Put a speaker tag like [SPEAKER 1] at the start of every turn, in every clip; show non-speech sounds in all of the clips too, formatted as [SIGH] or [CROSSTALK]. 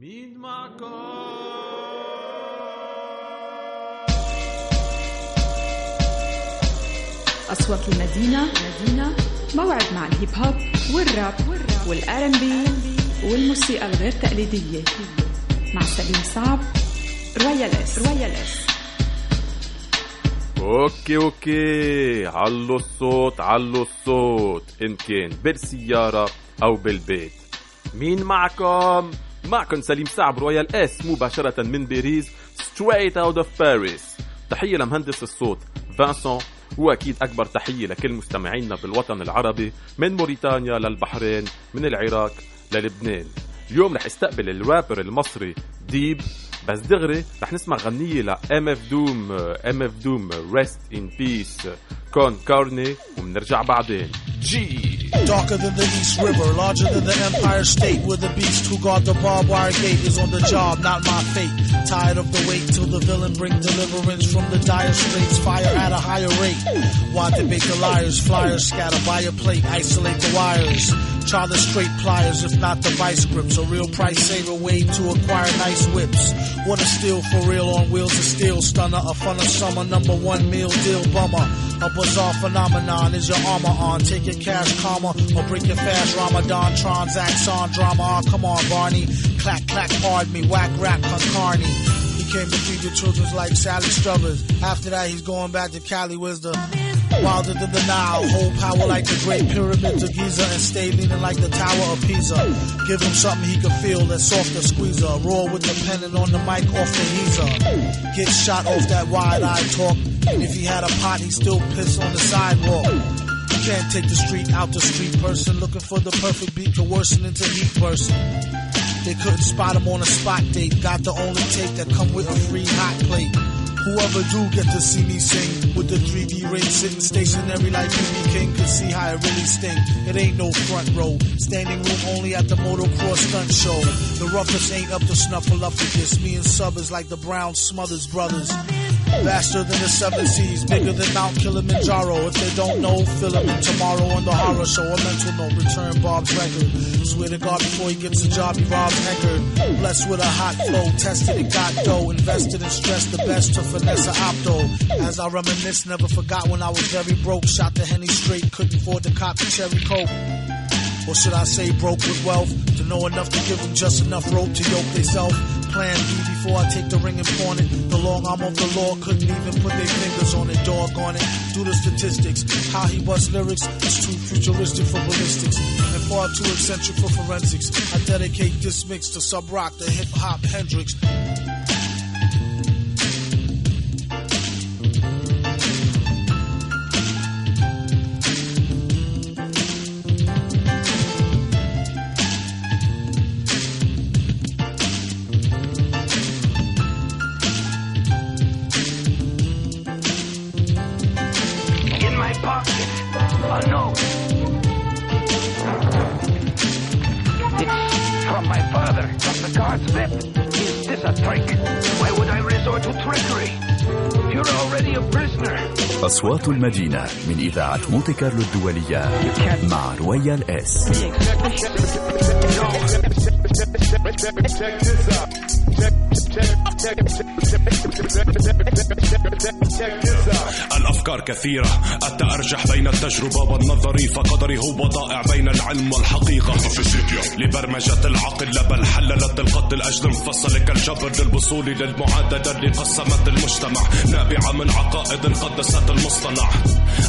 [SPEAKER 1] مين معكم
[SPEAKER 2] أصوات المدينة مدينة موعد مع الهيب هوب والراب وال R&B والموسيقى الغير تقليدية. مع سليم صعب Royal S
[SPEAKER 1] Royal S okay okay. علوا الصوت علوا الصوت. إن كان بالسيارة أو بالبيت. مين معكم؟ معكم سليم صعب Royal S مباشرة من باريس straight out of Paris. تحية لمهندس الصوت فانسون وأكيد أكبر تحية لكل مستمعينا بالوطن العربي من موريتانيا للبحرين من العراق للبنان. اليوم رح استقبل الرابر المصري DEEB بس دغري رح نسمع غنية ل MF DOOM MF DOOM rest in peace كون كارني وبنرجع بعدين. جي
[SPEAKER 3] Darker than the East River, larger than the Empire State, where the beast who guard the barbed wire gate is on the job, not my fate. Tired of the wait till the villain bring deliverance from the dire straits, fire at a higher rate. Why debate the liars, flyers scatter by a plate, isolate the wires. Try the straight pliers, if not the vice grips. A real price saver way to acquire nice whips. What a steal for real on wheels of steel, stunner, a fun of summer, number one meal deal bummer. A bizarre phenomenon is your armor on. Take your cash karma or break your fast Ramadan transacts on drama. Oh, come on, Barney. Clack, clack, hard me. Whack, rap, concarney. He came to feed the children's like Sally Struthers. After that, he's going back to Cali. Wisdom. wilder than the Nile? Hold power like the Great Pyramids of Giza and stay leaning like the Tower of Pisa. Give him something he can feel that's softer squeezer. Roar with the pen and on the mic off the heezer. Get shot off that wide-eyed talk. And if he had a pot, he still piss on the sidewalk. Can't take the street out the street person looking for the perfect beat to worsen into heat person. They couldn't spot him on a spot date. Got the only tape that come with a free hot plate. Whoever do get to see me sing with the 3D ring sitting stationary like BB King could see how it really sting. It ain't no front row, standing room only at the motocross stunt show. The roughest ain't up to snuffleupagus. Me and Sub is like the Brown Smothers brothers. Faster than the seven seas, bigger than Mount Kilimanjaro. If they don't know, fill tomorrow on the horror show. A mental note, return Bob's record. Swear to God, before he gets a job, he robs. Blessed with a hot flow, tested and got dough. Invested and stressed the best to finesse a opto. As I reminisce, never forgot when I was very broke. Shot the Henny straight, couldn't afford to cop the cherry coke. Or should I say broke with wealth? To know enough to give them just enough rope to yoke theyself. Plan B before I take the ring and pawn it. The long arm of the law couldn't even put their fingers on it. Dog on it. Do the statistics. How he busts lyrics is too futuristic for ballistics. And far too eccentric for forensics. I dedicate this mix to Sub Rock, the hip hop Hendrix.
[SPEAKER 4] From my father. Does the card slip? Is this a trick? Why would I resort to trickery? You're already a prisoner.
[SPEAKER 5] أصوات المدينة من إذاعة مونتي كارلو الدولية مع Royal S
[SPEAKER 6] الأفكار كثيرة. أتأرجح بين التجربة والنظري فقدري هو ضائع بين العلم والحقيقة. لبرمجة العقل لا بل حللت القتل الأجل انفصل كالجبر للوصول للمعادلة اللي قسمت المجتمع. نابعة من عقائد قدست المصطنع.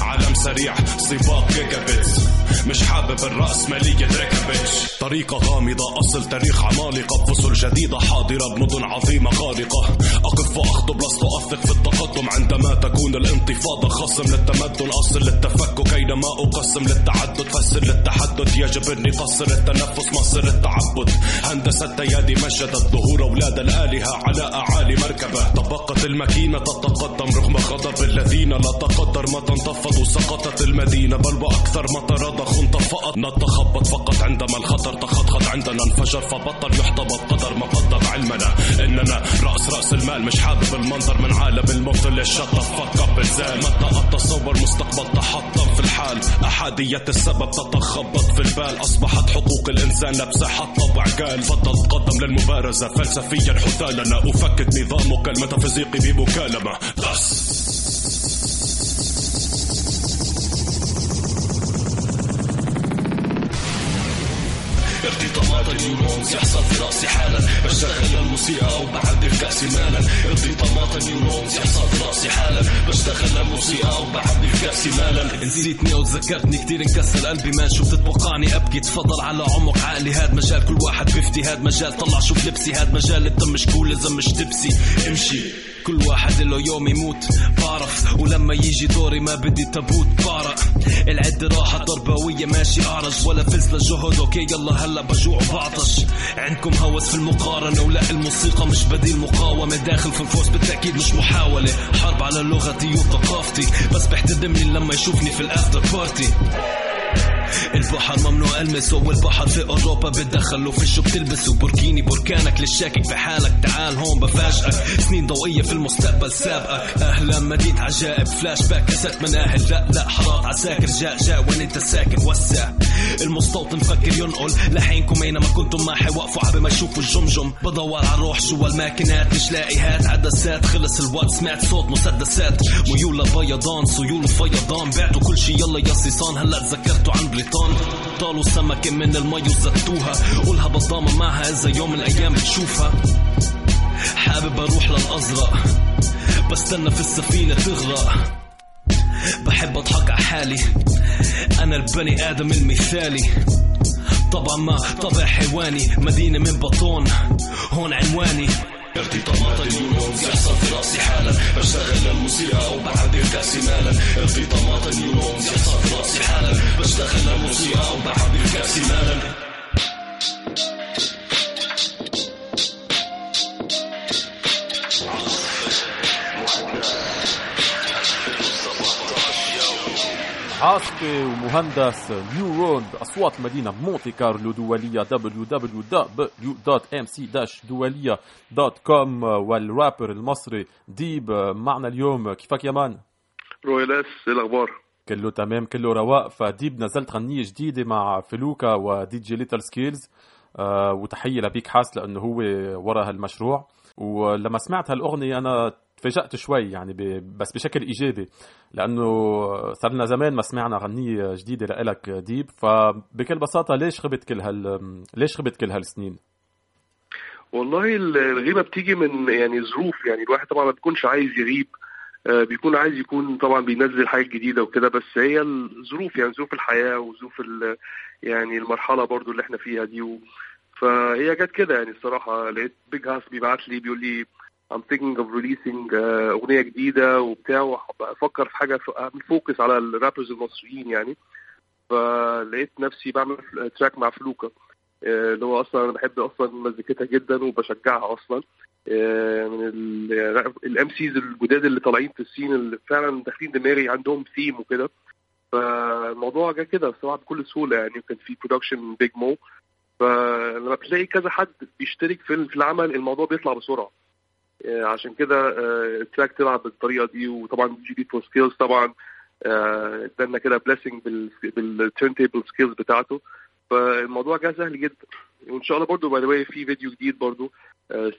[SPEAKER 6] عالم سريع سباق جيجا بيتس مش حابب الرأسمالية ركبتش طريقة غامضة أصل تاريخ عمالقة. فصول جديدة حاضرة بمدن عظيمة غارقة. أقف وأخطب لست أثق في التقدم. عندما تكون الانتفاضة خصم للتمدن أصل للتفكك. أينما أقسم للتعدد فسر للتحدد. يجب أني قصر التنفس مصر التعبد. هندسة تيادي مجدت ظهور أولاد الآلهة على أعالي مركبة. طبقت الماكينة تتقدم رغم غضب الذين لا تقدر. ما تنتفض سقطت المدينة بل وأكثر ما ترضخ انطفأت نتخبط فقط عندما الخطر تخطخط عندنا. انفجر فبطل يحتبط قدر ما قدر علمنا. إننا رأس رأس المال مش حابب المنظر من عالم الموت اللي فك اب متى اتصور مستقبل تحطم في الحال. أحادية السبب تتخبط في البال. أصبحت حقوق الإنسان لبسة حطب وعقال فضل تقدم للمبارزة فلسفيا حثالنا افكك نظامك الميتافيزيقي بمكالمة. بس ارتطامات النيورونز يحصل في رأسي حالا. بشتغل الموسيقى أو بعبي كاسي مالا ارتطامات النيورونز يحصل في رأسي حالا. بشتغل الموسيقى أو بعبي كاسي مالا.
[SPEAKER 7] نسيتني أو تذكرتني كثير انكسر قلبي ما شو بتتوقعني أبكي تفضل على عمق عقلي. هاد مجال كل واحد بيفتي هاد مجال طلع شوف لبسي. هاد مجال الدم مش كول لازم مش تبسي امشي. كل واحد له يوم يموت. بعرف ولما يجي دوري ما بدي تابوت بعرق العد راحة ضربوية ماشي أعرج. ولا فلس لجهد أوكي يلا هلا بجوع وبعطش. عندكم هوس في المقارنة ولا الموسيقى مش بديل مقاومة. داخل في الفورس بالتأكيد مش محاولة. حرب على لغتي وثقافتي. بس بيحتدمني لما يشوفني في الافتر بارتي البحر ممنوع المسه والبحر في أوروبا بتدخل وفشه بتلبسه بوركيني بركانك للشاكك في حالك تعال هون بفاجئك. سنين ضوئية في المستقبل سابقك. أهلا مدينة عجائب فلاش باك كاسات مناهل لا لا حرام عساكر جاء جاء وين أنت ساكن؟ وسع. المستوطن فكر ينقل. لحينكم أينما كنتم ما حيوقفوا عبي ما يشوفوا الجمجم. بدور على الروح جوا الماكينات مش لاقي هات عدسات. خلص الوقت سمعت صوت مسدسات. ميول بيضان سيول وفيضان بعتوا كل شي يلا يا صيصان هلا تذكرتوا عن بريطان طالوا سمكة من المي وزتوها قولها بضامة معها إذا يوم من الأيام بتشوفها. حابب أروح للأزرق. بستنى في السفينة تغرق. بحب أضحك على حالي. أنا البني آدم المثالي. طبعا ما طبع حيواني. مدينة من بطون. هون عنواني.
[SPEAKER 6] ارتطامات ال neurons يحصل في رأسي حالا. بشتغل الموسيقى أو بعبي كاسي مالا. ارتطامات ال neurons
[SPEAKER 1] عاصفة ومهندس neuron بأصوات مدينة مونتي كارلو دولية www.mc-doualiya.com والرابر المصري ديب معنا اليوم كيفك يا man؟
[SPEAKER 8] رويلاس إيه الأخبار؟
[SPEAKER 1] كله تمام كله رواق فديب نزلت غنية جديدة مع فلوكا و DJ Lethal Skillz آه وتحية ل Big Hass لأنه هو ورا هالمشروع ولما سمعت هالأغنية أنا تفاجأت شوي يعني بس بشكل إيجابي لأنه صار لنا زمان ما سمعنا غنية جديدة لإلك ديب فبكل بساطة ليش غبت كل هال ليش غبت كل هالسنين؟
[SPEAKER 8] والله الغيبة بتيجي من يعني ظروف يعني الواحد طبعا ما بيكونش عايز يغيب آه، بيكون عايز يكون طبعا بينزل حاجة جديدة وكده بس هي الظروف يعني ظروف الحياة وظروف يعني المرحلة برضو اللي إحنا فيها دي و... فهي جت كده يعني الصراحة لقيت Big Hass بيبعت لي بيقول لي I'm thinking of releasing uh, أغنية جديدة وبتاع وافكر في اعمل focus على ال rappers المصريين يعني. فلقيت نفسي بعمل track مع فلوكا آه، اللي هو أصلا أنا بحب أصلا مزيكتها جدا وبشجعها أصلا. آه، من ال MCs الجداد اللي طالعين في ال scene اللي فعلا داخلين دماغي عندهم ثيم وكده. فالموضوع جه كده الصراحه بكل سهولة يعني كان في production Big Mo فلما بتلاقي كذا حد بيشترك في العمل الموضوع بيطلع بسرعة. عشان كده ال track آه، طلع بالطريقة دي وطبعا DJ Lethal Skillz طبعا آه، ادانا كده blessing بال turntable skills بتاعته. فالموضوع جه سهل جدا. وإن شاء الله برضه by the way في فيديو جديد برضه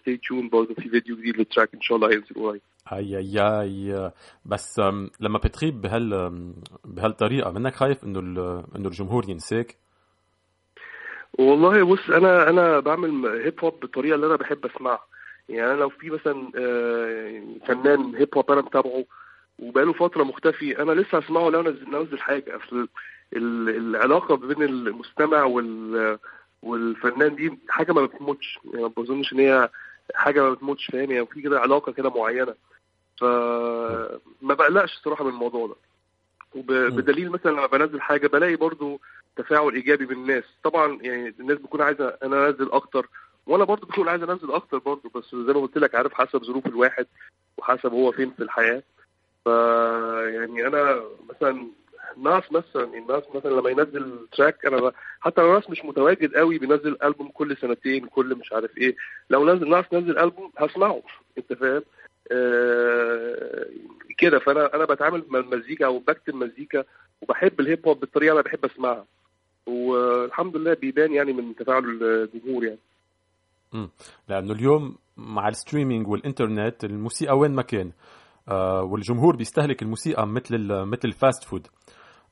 [SPEAKER 8] stay tuned برضه في فيديو جديد لل track إن شاء الله هينزل قريب.
[SPEAKER 1] أي أي أي. بس لما بتغيب بهال بهالطريقة منك خايف إنه إنه الجمهور ينساك؟
[SPEAKER 8] والله بص أنا أنا بعمل هيب هوب بالطريقة اللي أنا بحب أسمعها. يعني لو في مثلا آه، فنان هيب هوب أنا متابعه وبقاله فترة مختفي أنا لسه هسمعه لو نزل حاجة. أصل العلاقة بين المستمع وال والفنان دي حاجة ما بتموتش. يعني ما بظنش إن هي حاجة ما بتموتش فاهم؟ يعني في كده علاقة كده معينة. فما بقلقش الصراحه من الموضوع ده. وبدليل مثلا لما بنزل حاجة بلاقي برضو تفاعل إيجابي من الناس طبعا يعني الناس بتكون عايزة أنا أنزل أكتر وأنا برضه بكون عايز انزل أكتر برضه بس زي ما قلت لك عارف حسب ظروف الواحد وحسب هو فين في الحياة. ف يعني أنا مثلا ناس مثلا الناس مثلا لما ينزل تراك أنا حتى لو ناس مش متواجد قوي بينزل ألبوم كل سنتين كل مش عارف إيه. لو نزل ناس نزل ألبوم هسمعه أنت فاهم؟ آه كده. فأنا أنا بتعامل مع المزيكا أو بكتب مزيكا وبحب ال hip hop بالطريقة اللي أنا بحب أسمعها. والحمد لله بيبان يعني من تفاعل الجمهور يعني.
[SPEAKER 1] لأنه اليوم مع ال streaming والإنترنت الموسيقى وين ما كان آه والجمهور بيستهلك الموسيقى مثل مثل ال fast food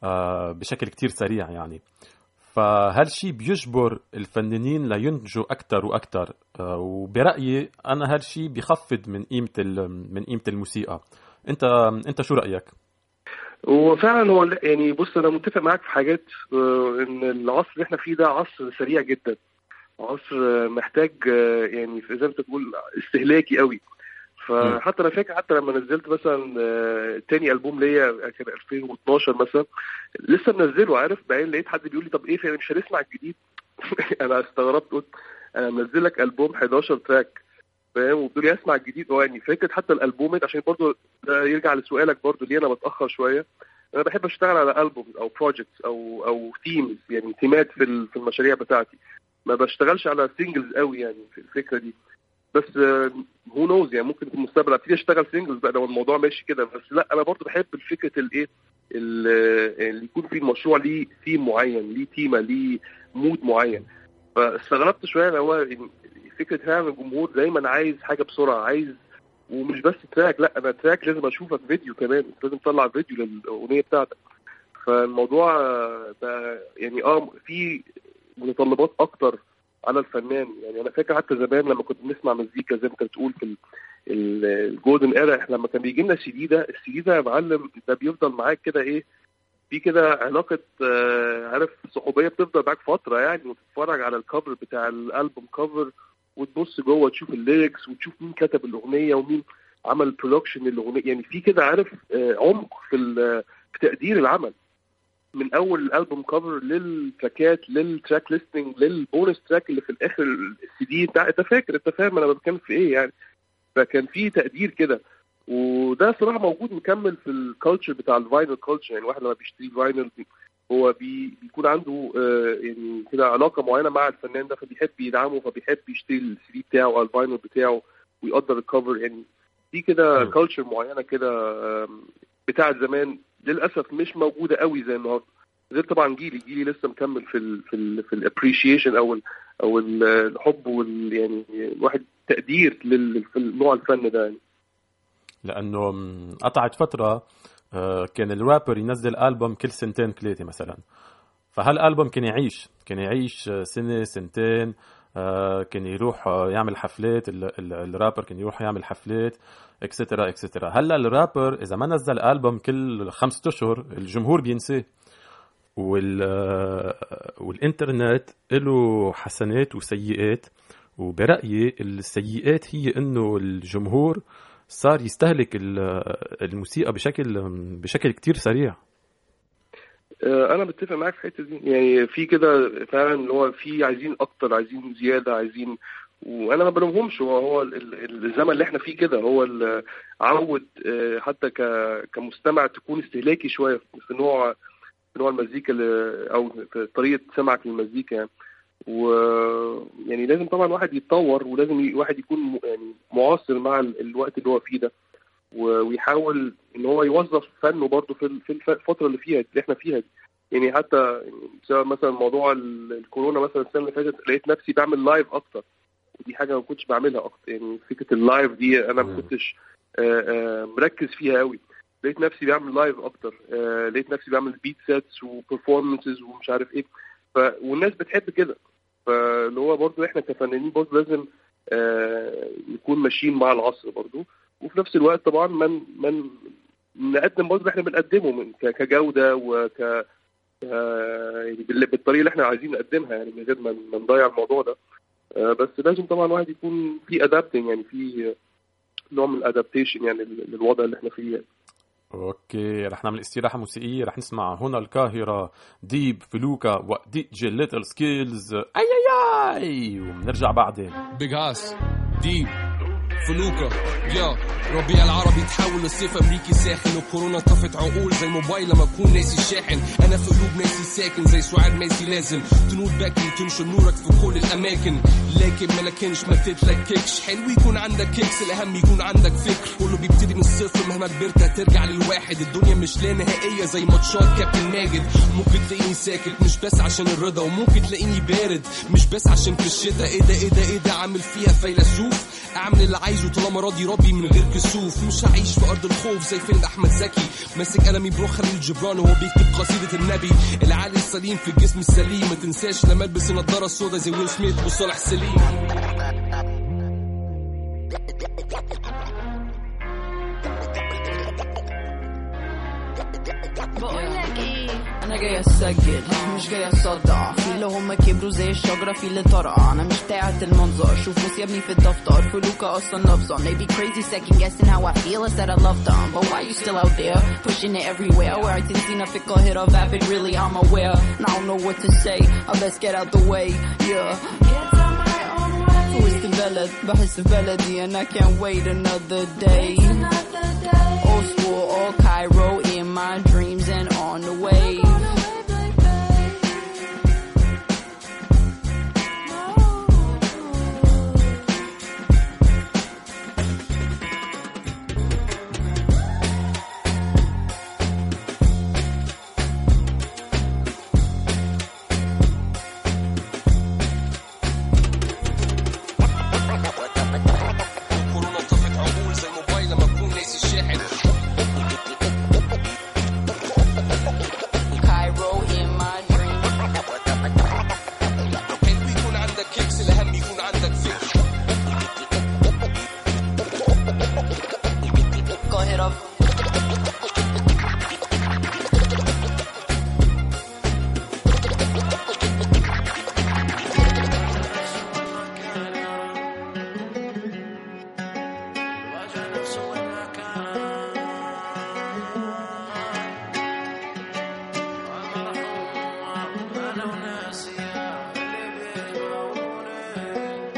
[SPEAKER 1] آه بشكل كتير سريع يعني. فهالشي بيجبر الفنانين لينتجوا أكثر وأكثر آه وبرأيي أنا هالشي بيخفض من قيمة من قيمة الموسيقى؟ انت أنت شو رأيك؟
[SPEAKER 8] وفعلا هو يعني بص أنا متفق معاك في حاجات إن العصر اللي إحنا فيه ده عصر سريع جدا. عصر محتاج يعني زي ما انت بتقول استهلاكي قوي. فحتى أنا فاكر حتى لما نزلت مثلا تاني ألبوم ليا كان 2012 مثلا لسه منزله عارف؟ بعدين لقيت حد بيقول لي طب إيه مش هنسمع الجديد؟ [LAUGHS] أنا استغربت قلت أنا منزل لك ألبوم 11 track فاهم؟ وبتقول لي اسمع الجديد. هو يعني فكرة حتى الالبومات عشان برضه ده يرجع لسؤالك برضه ليه أنا بتأخر شوية. أنا بحب أشتغل على ألبوم أو projects أو أو themes يعني ثيمات في في المشاريع بتاعتي. ما بشتغلش على singles قوي يعني في الفكرة دي. بس who knows يعني ممكن في المستقبل ابتدي اشتغل singles بقى لو الموضوع ماشي كده. بس لا أنا برضه بحب فكرة الايه اللي يكون في المشروع ليه ثيم معين ليه تيمه ليه mood معين. فاستغربت شوية اللي هو فكرة فعلا الجمهور دايما عايز حاجة بسرعة عايز ومش بس track لا أنا track لازم أشوفك فيديو كمان. لازم تطلع فيديو للأغنية بتاعتك. فالموضوع ده يعني آه في متطلبات أكتر على الفنان. يعني أنا فاكر حتى زمان لما كنت بنسمع مزيكا زي ما أنت بتقول في ال golden era لما كان بيجي لنا السي دي ده السي دي ده يا معلم ده بيفضل معاك كده إيه في كده علاقة آه عارف صحوبية بتفضل معاك فترة يعني وتتفرج على ال cover بتاع الألبوم cover وتبص جوه تشوف ال lyrics وتشوف مين كتب الأغنية ومين عمل production للأغنية. يعني في كده عارف آه عمق في في تقدير العمل. من أول الألبوم كفر للتراكات للتراك ليستنج للبونس تراك اللي في الآخر السي دي بتاع. أنت فاكر؟ أنت فاهم أنا بتكلم في إيه يعني؟ فكان في تقدير كده. وده صراحة موجود مكمل في ال culture بتاع ال vinyl culture يعني الواحد لما بيشتري vinyl هو بي بيكون عنده آه يعني كده علاقة معينة مع الفنان ده فبيحب يدعمه فبيحب يشتري السي دي بتاعه أو ال vinyl بتاعه ويقدر ال cover يعني في كده culture معينة كده بتاعت زمان للأسف مش موجودة قوي زي النهارده. غير طبعا جيلي جيلي لسه مكمل في ال في ال في ال appreciation أو ال أو الحب وال يعني الواحد تقدير للنوع الفن ده يعني.
[SPEAKER 1] لأنه قطعت فترة كان الرابر ينزل ألبوم كل سنتين ثلاثة مثلا. فهالألبوم كان يعيش كان يعيش سنة سنتين. كان يروح يعمل حفلات الرابر كان يروح يعمل حفلات اكسترا اكسترا هلأ الرابر إذا ما نزل ألبوم كل خمسة أشهر الجمهور بينساه. وال والإنترنت له حسنات وسيئات. وبرأيي السيئات هي إنه الجمهور صار يستهلك الموسيقى بشكل بشكل كتير سريع.
[SPEAKER 8] أنا بتفق معاك في الحتة دي. يعني في كده فعلا اللي هو في عايزين أكتر عايزين زيادة عايزين وأنا ما بلومهمش. هو هو الزمن اللي إحنا فيه كده هو عود حتى كمستمع تكون استهلاكي شوية في نوع في نوع المزيكا أو في طريقة سمعك للمزيكا يعني. و يعني لازم طبعا الواحد يتطور ولازم الواحد يكون يعني معاصر مع الوقت اللي هو فيه ده. ويحاول إن هو يوظف فنه برضه في في الفترة اللي فيها اللي إحنا فيها دي. يعني حتى بسبب مثلا موضوع الكورونا مثلا السنة اللي فاتت لقيت نفسي بعمل لايف أكتر. ودي حاجة ما كنتش بعملها أكتر. يعني فكرة ال live دي أنا ما كنتش مركز فيها قوي لقيت نفسي بعمل live أكتر. لقيت نفسي بعمل beat sets و performances ومش عارف إيه. ف والناس بتحب كده. فاللي هو برضه إحنا كفنانين برضه لازم نكون ماشيين مع العصر برضه. وفي نفس الوقت طبعا من من نقدم برضه اللي إحنا بنقدمه من كجودة وك يعني بالطريقة اللي إحنا عايزين نقدمها يعني من غير ما نضيع الموضوع ده. آه بس لازم طبعا الواحد يكون في adapting يعني في نوع من ال adaptation يعني للوضع اللي إحنا فيه. يعني.
[SPEAKER 1] okay رح نعمل استراحة موسيقية رح نسمع هنا القاهرة ديب فلوكا ودي جي ليتل سكيلز. أي أي أي! وبنرجع بعدين.
[SPEAKER 9] بيج هاس ديب فلوكا الربيع العربي تحول لصيف أمريكي ساخن وكورونا طفت عقول زي موبايل لما اكون ناسي الشاحن أنا في قلوب ناسي ساكن زي سعاد ماسي لازم تنور باكي تنشر نورك في كل الأماكن. لكن ما لكنش ما تتلككش حلو يكون عندك kicks الأهم يكون عندك فكر. كله بيبتدي من الصفر مهما كبرت هترجع للواحد. الدنيا مش لا نهائية زي ماتشات كابتن ماجد. ممكن تلاقيني ساكت مش بس عشان الرضا وممكن تلاقيني بارد مش بس عشان في الشتاء. إيه ده إيه ده إيه ده عامل فيها فيلسوف؟ أعمل اللي عايزه طالما راضي ربي من غير كسوف مش هعيش في أرض الخوف زي فيلم أحمد زكي. ماسك قلمي بروح خليل جبران وهو بيكتب قصيدة النبي. العقل السليم في الجسم السليم. ما تنساش لما ألبس النضارة السودا زي ويل سميث وصالح سليم.
[SPEAKER 10] بقولك ايه انا جاي اسجل مش جاي اصدع في اللي هم كبروا زي الشجره في اللي طرقع انا مش بتاعت المنظر شوفوا سيبني في الدفتر فلوكا اصلا لفظه they be crazy second guessing how I feel I said I love them but why you still out there pushing it everywhere where I didn't see nothing hit a vapid really I'm aware and I don't know what to say I best get out the way yeah في وسط البلد بحس في بلدي and I can't wait another day old school all Cairo in my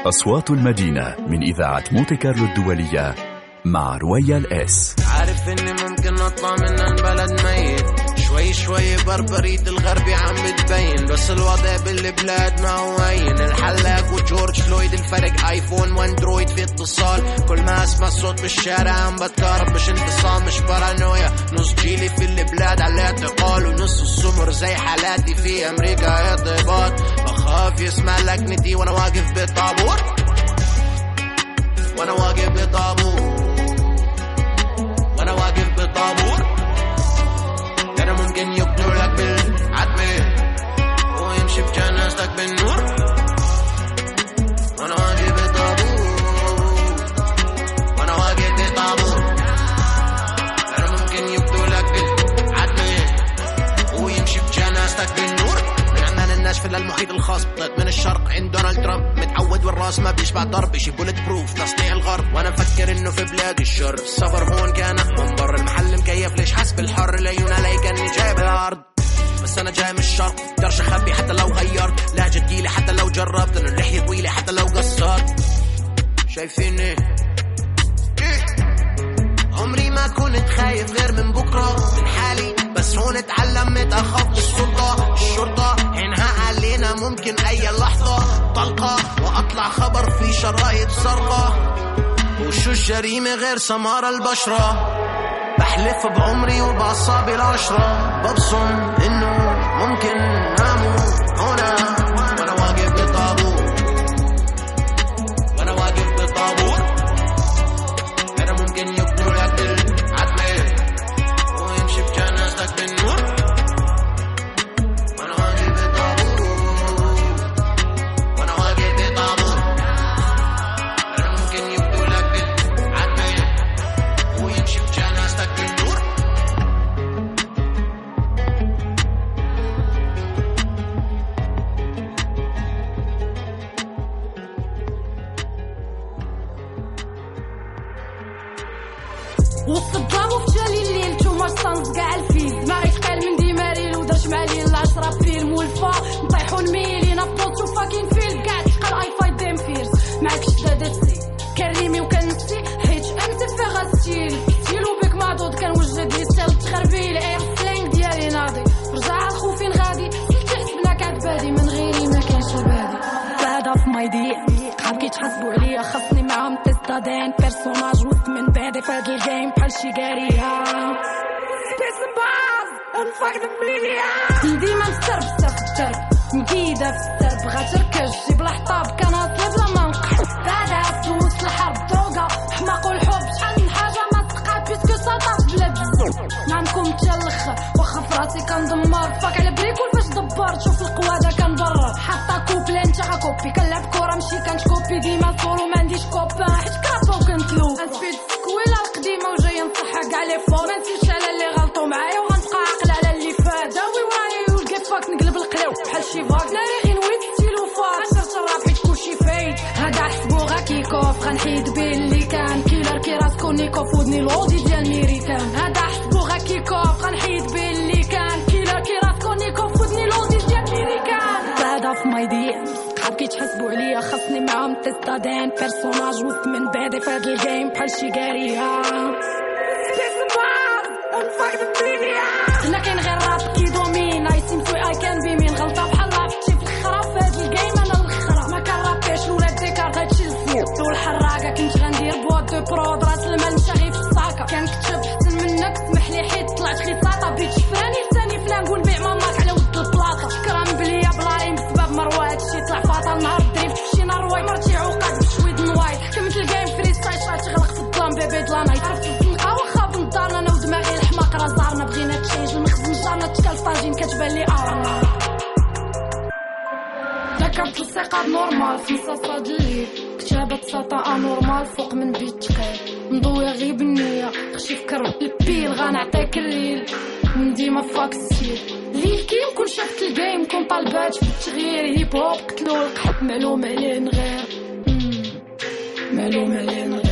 [SPEAKER 5] أصوات المدينة من إذاعة مونتي كارلو الدولية مع رويال إس.
[SPEAKER 11] عارف إني ممكن أطلع من البلد ميت. شوي شوي بربرية الغربي عم بتبين بس الوضع بالبلاد ما هو هين الحلاق وجورج فلويد الفرق آيفون وأندرويد في اتصال. كل ما اسمع صوت بالشارع عم بتقارب. مش انفصام مش بارانويا. نص جيلي في البلاد على اعتقال. ونص السمر زي حالاتي في أمريكا اضطباط بخاف يسمع لكنتي وأنا واقف بطابور وأنا واقف بطابور وأنا واقف بطابور بجنازتك بالنور وأنا واقف بطابور وأنا واقف بطابور أنا ممكن يقتلوا لك بالعتمة ويمشي بجنازتك بالنور من عمان الناس في المحيط الخاص طلعت من الشرق عند دونالد ترامب متعود والراس ما بيشبع ضرب شي بولت بروف تصنيع الغرب وأنا مفكر انه في بلاد الشر السفر هون كان من بر المحل مكيف ليش حاس بالحر العيون علي كاني جايب الأرض بس أنا جاي من الشرق. قدرش اخبي حتى لو غيرت. لهجة تقيلة حتى لو جربت. أنا اللحية طويلة حتى لو قصرت. شايفيني عمري ما كنت خايف غير من بكرة. من حالي. بس هون اتعلمت أخاف السلطة الشرطة عينها علينا ممكن أي لحظة. طلقة وأطلع خبر في شرايط سرقة وشو الجريمة غير سمار البشرة؟ بحلف بعمري وبأعصابي العشرة ببصم إنه ممكن
[SPEAKER 12] ماي دي صحاب كيتحاسبوا عليا خاصني معاهم تيستادين بيرسوناج وسط من بعدي في هاد الجيم. بحال شي قارية. هنا كاين الثقة نورمال في مصاصة الليل كتابة ساطا أنورمال. فوق من بيت تقيل مضوية غير بالنية خشي فكر البيل غنعطيك الليل. من ديما فاك ستيل ليل كيم كون شافت الجيم كون طالبات في التغيير هيب هوب قتلو القحط معلوم عليه نغير. معلوم عليه نغير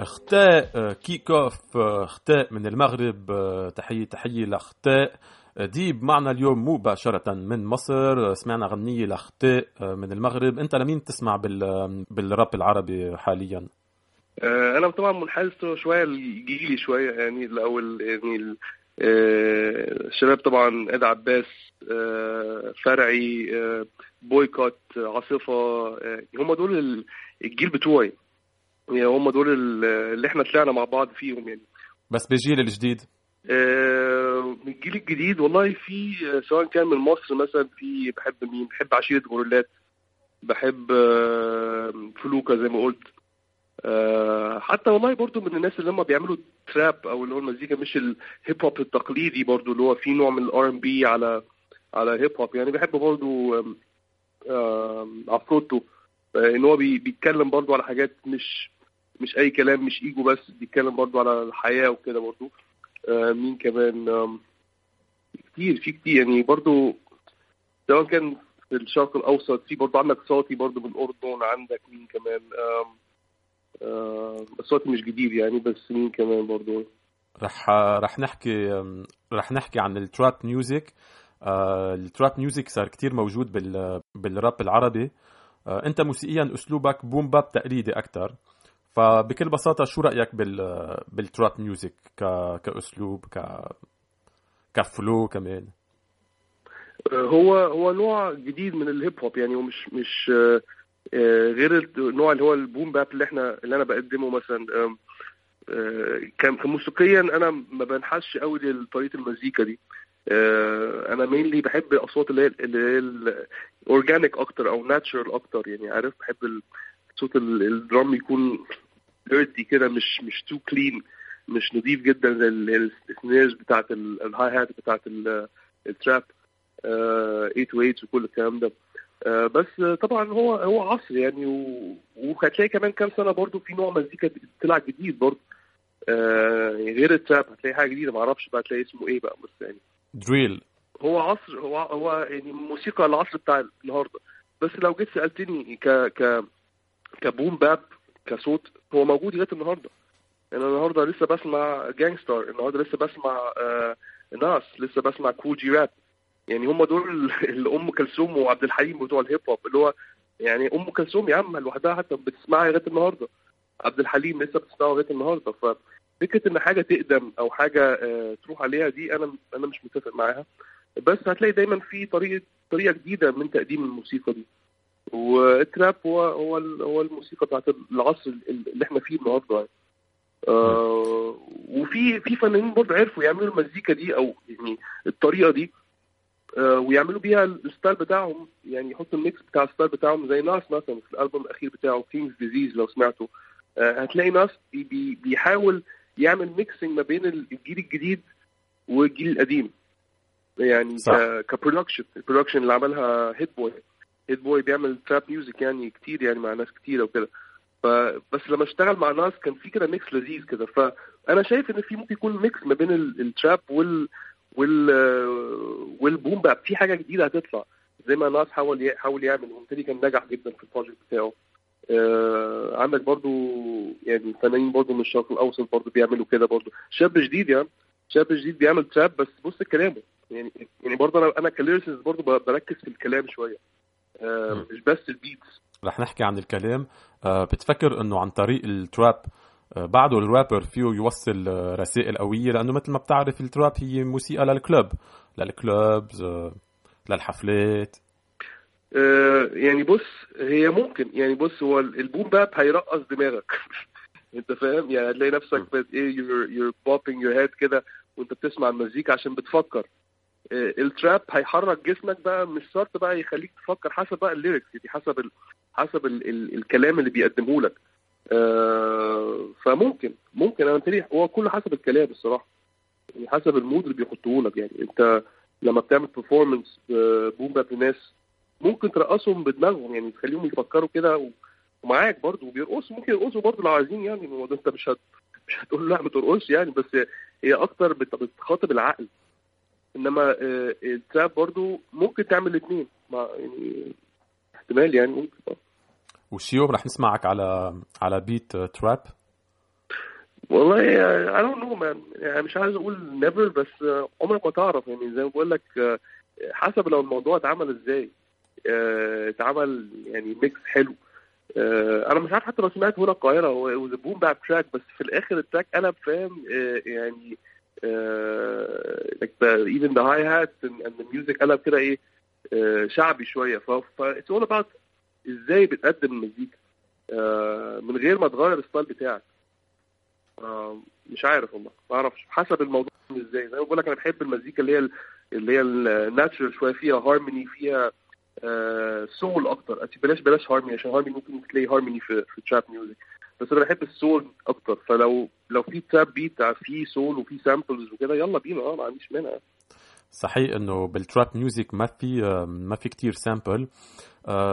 [SPEAKER 1] اختاء آه، كيك اوف آه، اختاء من المغرب آه، تحية تحية لاختاء آه، ديب معنا اليوم مباشرة من مصر. سمعنا غنية لاختاء آه، من المغرب. أنت لمين تسمع بال بالراب العربي حاليا؟
[SPEAKER 8] آه، أنا طبعا منحاز شوية لجيلي شوية يعني الأول يعني آه، الشباب طبعا إد عباس فرعي بويكوت عاصفة هم دول ال- الجيل بتوعي. يعني هم دول ال- اللي إحنا طلعنا مع بعض فيهم يعني.
[SPEAKER 1] بس بالجيل الجديد؟
[SPEAKER 8] من الجيل الجديد والله في سواء كان من مصر مثلا في بحب مين؟ بحب عشيرة غوريلات. بحب آه، فلوكة زي ما قلت. آه، حتى والله برضو من الناس اللي هم بيعملوا trap أو اللي هو المزيكا مش ال hip hop التقليدي برضو اللي هو في نوع من ال R&B على على hip hop يعني بحب برضو عفروتو. آه، إن هو بي- بيتكلم برضو على حاجات مش مش أي كلام مش إيجو بس بيتكلم برضو على الحياة وكده برضو. مين كمان؟ كتير في كتير. يعني برضو سواء كان في الشرق الأوسط في برضو عندك صوتي برضو من الاردن عندك مين كمان؟ آم، آم، بس صوتي مش جديد يعني بس مين كمان برضو؟
[SPEAKER 1] رح رح نحكي رح نحكي عن ال trap music آه، ال trap music صار كتير موجود بال بالراب العربي. آه، انت موسيقيا أسلوبك boom bap تقليدي أكثر فبكل بساطة شو رأيك بال بال trap music ك... كأسلوب ك ك flow كمان.
[SPEAKER 8] هو هو نوع جديد من ال hip hop يعني هو مش مش آه، آه، غير النوع اللي هو ال boom bap اللي إحنا اللي أنا بقدمه مثلا آه، كموسيقيا أنا ما بنحسش قوي لطريقة المزيكا دي. آه، أنا mainly بحب الاصوات اللي هي اللي هي ال organic أكتر أو natural أكتر يعني عارف؟ بحب ال- صوت ال- ال drum يكون dirty كده مش مش too clean مش نظيف جدا زي ال- ال- ال snares بتاعت ال- ال hi hat بتاعت ال- ال trap 808 وكل الكلام ده. آه، بس آه، طبعا هو هو عصر يعني وهتلاقي كمان كام سنة برضو في نوع مزيكا طلع جديد برضو. آه، يعني غير التراب هتلاقي حاجة جديدة ما أعرفش بقى هتلاقي اسمه إيه بقى بس يعني.
[SPEAKER 1] drill
[SPEAKER 8] هو عصر هو هو يعني موسيقى العصر بتاع النهارده. بس لو جيت سألتني ك ك ك boom bap كصوت هو موجود لغاية النهارده. أنا النهارده لسه بسمع Gang Starr النهارده لسه بسمع آه Nas لسه بسمع Kool G Rap يعني هم دول اللي أم كلثوم وعبد الحليم بتوع ال hip hop اللي هو يعني أم كلثوم يا عم لوحدها حتى بتسمعها لغاية النهارده. عبد الحليم لسه بتسمعه لغاية النهارده. ففكرة إن حاجة تقدم أو حاجة آه، تروح عليها دي أنا أنا مش متفق معاها. بس هتلاقي دايما في طريقة طريقة جديدة من تقديم الموسيقى دي. وال trap هو هو هو الموسيقى بتاعت العصر اللي إحنا فيه النهارده يعني. آه وفي في فنانين برضه عرفوا يعملوا المزيكا دي أو يعني الطريقة دي آه ويعملوا بيها ال style بتاعهم يعني يحطوا ال mix بتاع ال style بتاعهم زي Nas مثلا في الألبوم الأخير بتاعه King's Disease لو سمعته. آه هتلاقي Nas بي بي بيحاول يعمل mixing ما بين الجيل الجديد والجيل القديم. يعني ك production ال production اللي عملها Hit-Boy Hit-Boy بيعمل trap music يعني كتير يعني مع ناس كتيره وكده. فبس لما اشتغل مع Nas كان في كده mix لذيذ كده. فانا شايف إن في ممكن يكون mix ما بين ال trap وال وال وال boom bap في حاجة جديدة هتطلع. زي ما Nas حاول حاول يعمل. وبالتالي كان نجح جدا في ال project بتاعه. آه عندك برضو يعني فنانين برضو من الشرق الأوسط برضو بيعملوا كده برضو. شاب جديد يعني. شاب جديد بيعمل trap بس بص كلامه. يعني يعني برضه أنا أنا ك lyricist برضه بركز في الكلام شوية. آه مش بس ال beats
[SPEAKER 1] رح نحكي عن الكلام. آه بتفكر إنه عن طريق ال trap آه بعده الرابر فيه يوصل رسائل قوية لأنه مثل ما بتعرف ال trap هي موسيقى لل club لل clubs آه للحفلات.
[SPEAKER 8] آه يعني بص هي ممكن يعني بص هو البوم باب هيرقص دماغك. [LAUGHS] أنت فاهم؟ يعني هتلاقي نفسك إيه you're, you're bopping your head كده وأنت بتسمع المزيكا عشان بتفكر. التراب هيحرك جسمك بقى مش شرط بقى يخليك تفكر حسب بقى الليركس دي حسب ال حسب ال ال الكلام اللي بيقدمه لك. آه فممكن ممكن أنا متهيألي هو كله حسب الكلام الصراحة. يعني حسب ال mood اللي بيحطوه لك. يعني أنت لما بتعمل performance boom bap لناس ممكن ترقصهم بدماغهم. يعني تخليهم يفكروا كده ومعاك برضه وبيرقصوا. ممكن يرقصوا برضه لو عايزين يعني. هو أنت مش هت مش هتقول لا ما ترقصش يعني. بس هي أكتر بتخاطب العقل. انما ال trap برضو ممكن تعمل الاثنين يعني احتمال يعني ممكن.
[SPEAKER 1] وشيوب رح نسمعك على على beat trap
[SPEAKER 8] والله اي دونت نو مان يعني مش عايز أقول never بس عمرك ما تعرف. يعني زي ما بقول لك حسب لو الموضوع اتعمل إزاي. اتعمل يعني mix حلو. أنا مش عارف حتى لو سمعت هنا القاهرة هو boom bap track بس في الآخر ال track قلب فاهم يعني like the even the hi hats and, and the music قلب كده إيه uh, شعبي شوية. ف it's all about إزاي بتقدم المزيكا uh, من غير ما تغير ال style بتاعك. مش عارف والله ما أعرفش حسب الموضوع إزاي. زي ما بقول لك أنا بحب المزيكا اللي هي اللي هي ال natural شوية فيها هارموني فيها soul أكتر. بلاش بلاش هارموني عشان هارموني ممكن تلاقي هارموني في في trap music بس أنا بحب ال soul أكتر. فلو لو في trap beat فيه soul وفي samples وكده يلا بينا. آه ما عنديش مانع.
[SPEAKER 1] صحيح إنه بال trap music ما في ما في كثير sample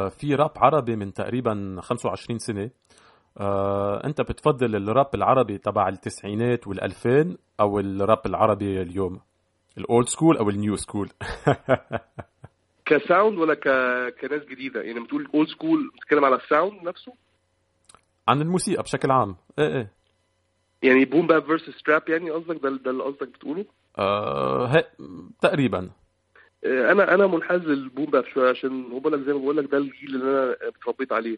[SPEAKER 1] في راب عربي من تقريبا 25 سنة. أنت بتفضل الراب العربي تبع التسعينات والألفين أو الراب العربي اليوم؟ ال old school أو ال
[SPEAKER 8] new school ك sound ولا ك... كناس جديدة؟ يعني بتقول old school بتتكلم على ال sound نفسه؟
[SPEAKER 1] عن الموسيقى بشكل عام. إيه إيه.
[SPEAKER 8] يعني boom bap versus trap يعني قصدك؟ ده ده اللي قصدك بتقوله؟
[SPEAKER 1] آه هي تقريبا.
[SPEAKER 8] آه أنا أنا منحاز لل boom bap شوية عشان هو بقول لك زي ما بقول لك ده الجيل اللي أنا اتربيت عليه.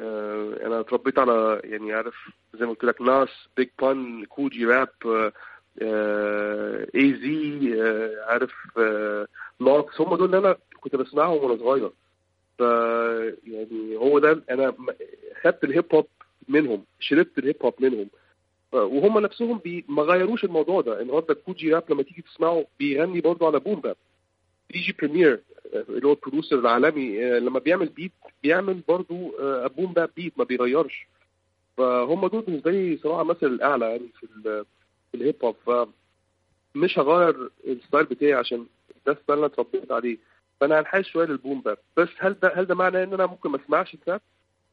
[SPEAKER 8] آه أنا اتربيت على يعني عارف زي ما قلت لك Nas Big Pun Kool G Rap AZ عارف لوكس هم دول اللي أنا كنت بسمعهم وأنا صغير. ف يعني هو ده أنا خدت ال hip hop منهم شربت ال hip hop منهم. وهم نفسهم ما غيروش الموضوع ده. النهارده Kool G Rap لما تيجي تسمعه بيغني برضه على boom bap DJ Premier اللي هو ال producer العالمي لما بيعمل beat بيعمل برضه boom bap beat ما بيغيرش. فهم دول بالنسبة لي صراحة مثل الأعلى يعني في ال hip hop فمش هغير ال style بتاعي عشان ده ال style اللي أنا اتربيت عليه. فأنا هنحاز شوية لل boom bap بس هل ده هل ده معناه إن أنا ممكن ما أسمعش trap؟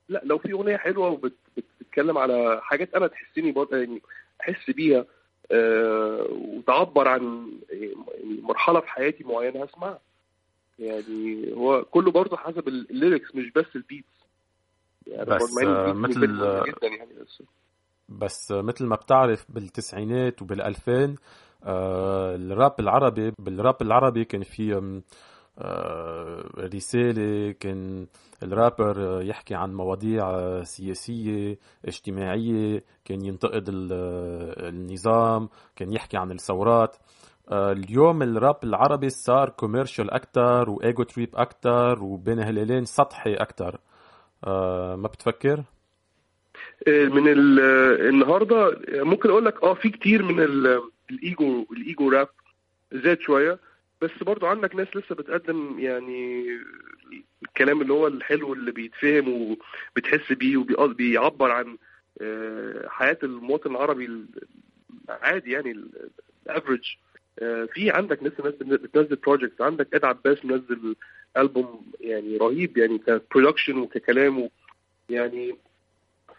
[SPEAKER 8] لا لو في أغنية حلوة وبتتكلم على حاجات أنا تحسني برضه يعني أحس بيها أه وتعبر عن يعني مرحلة في حياتي معينة هسمعها يعني هو كله برضه حسب ال lyrics مش بس ال beats
[SPEAKER 1] يعني بس مثل جدا يعني بس. بس مثل ما بتعرف بالتسعينات وبالألفين آه الراب العربي بالراب العربي كان في رسالة كان الرابر يحكي عن مواضيع سياسية اجتماعية كان ينتقد النظام كان يحكي عن الثورات. اليوم الراب العربي صار commercial أكثر و ego trip أكثر وبين هلالين سطحي أكثر ما بتفكر؟
[SPEAKER 8] من النهارده ممكن أقول لك آه في كتير من ال ego ال ego rap زاد شوية. بس برضو عندك ناس لسه بتقدم يعني الكلام اللي هو الحلو اللي بيتفهم وبتحس بيه وبيعبر عن حياة المواطن العربي العادي يعني ال average في عندك لسه ناس بتنزل project عندك عباس منزل البوم يعني رهيب يعني ك production وككلام يعني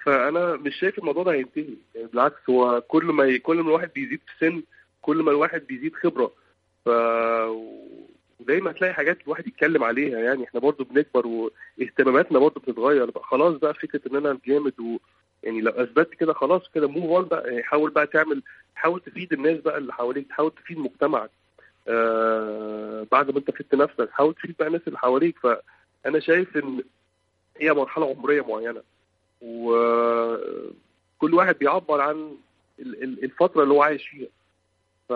[SPEAKER 8] فأنا مش شايف الموضوع ده هينتهي. يعني بالعكس هو كل ما كل ما الواحد بيزيد في سن كل ما الواحد بيزيد خبرة ف ودايما هتلاقي حاجات الواحد يتكلم عليها يعني. إحنا برضو بنكبر واهتماماتنا برضو بتتغير. بقى خلاص بقى فكرة إن أنا الجامد و يعني لو أثبتت كده خلاص كده موف اون بقى. يعني حاول بقى تعمل حاول تفيد الناس بقى اللي حواليك. تحاول تفيد مجتمعك. آه بعد ما أنت فدت نفسك. حاول تفيد بقى الناس اللي حواليك. فأنا شايف إن هي مرحلة عمرية معينة. وكل واحد بيعبر عن الفترة اللي هو عايش فيها. ف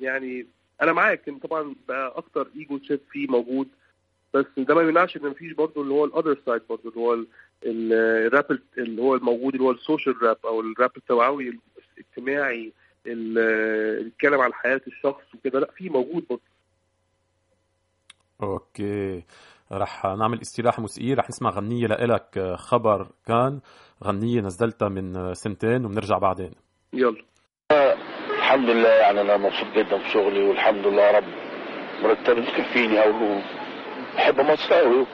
[SPEAKER 8] يعني أنا معاك إن طبعا بقى أكتر ايجو شيب فيه موجود بس ده ما يمنعش إن مفيش برضه اللي هو ال other side برضه اللي هو الراب اللي هو الموجود اللي هو ال social rap أو الراب التوعوي الاجتماعي اللي بيتكلم عن حياة الشخص وكده لأ في موجود برضه
[SPEAKER 1] أوكي. رح نعمل استراحة موسيقية رح نسمع غنية لإلك خبر كان غنية نزلتها من سنتين وبنرجع بعدين.
[SPEAKER 8] يلا.
[SPEAKER 13] الحمد لله يعني أنا مبسوط جدا في شغلي والحمد لله يا رب. مرتبي مكفيني أو بحب مصر قوي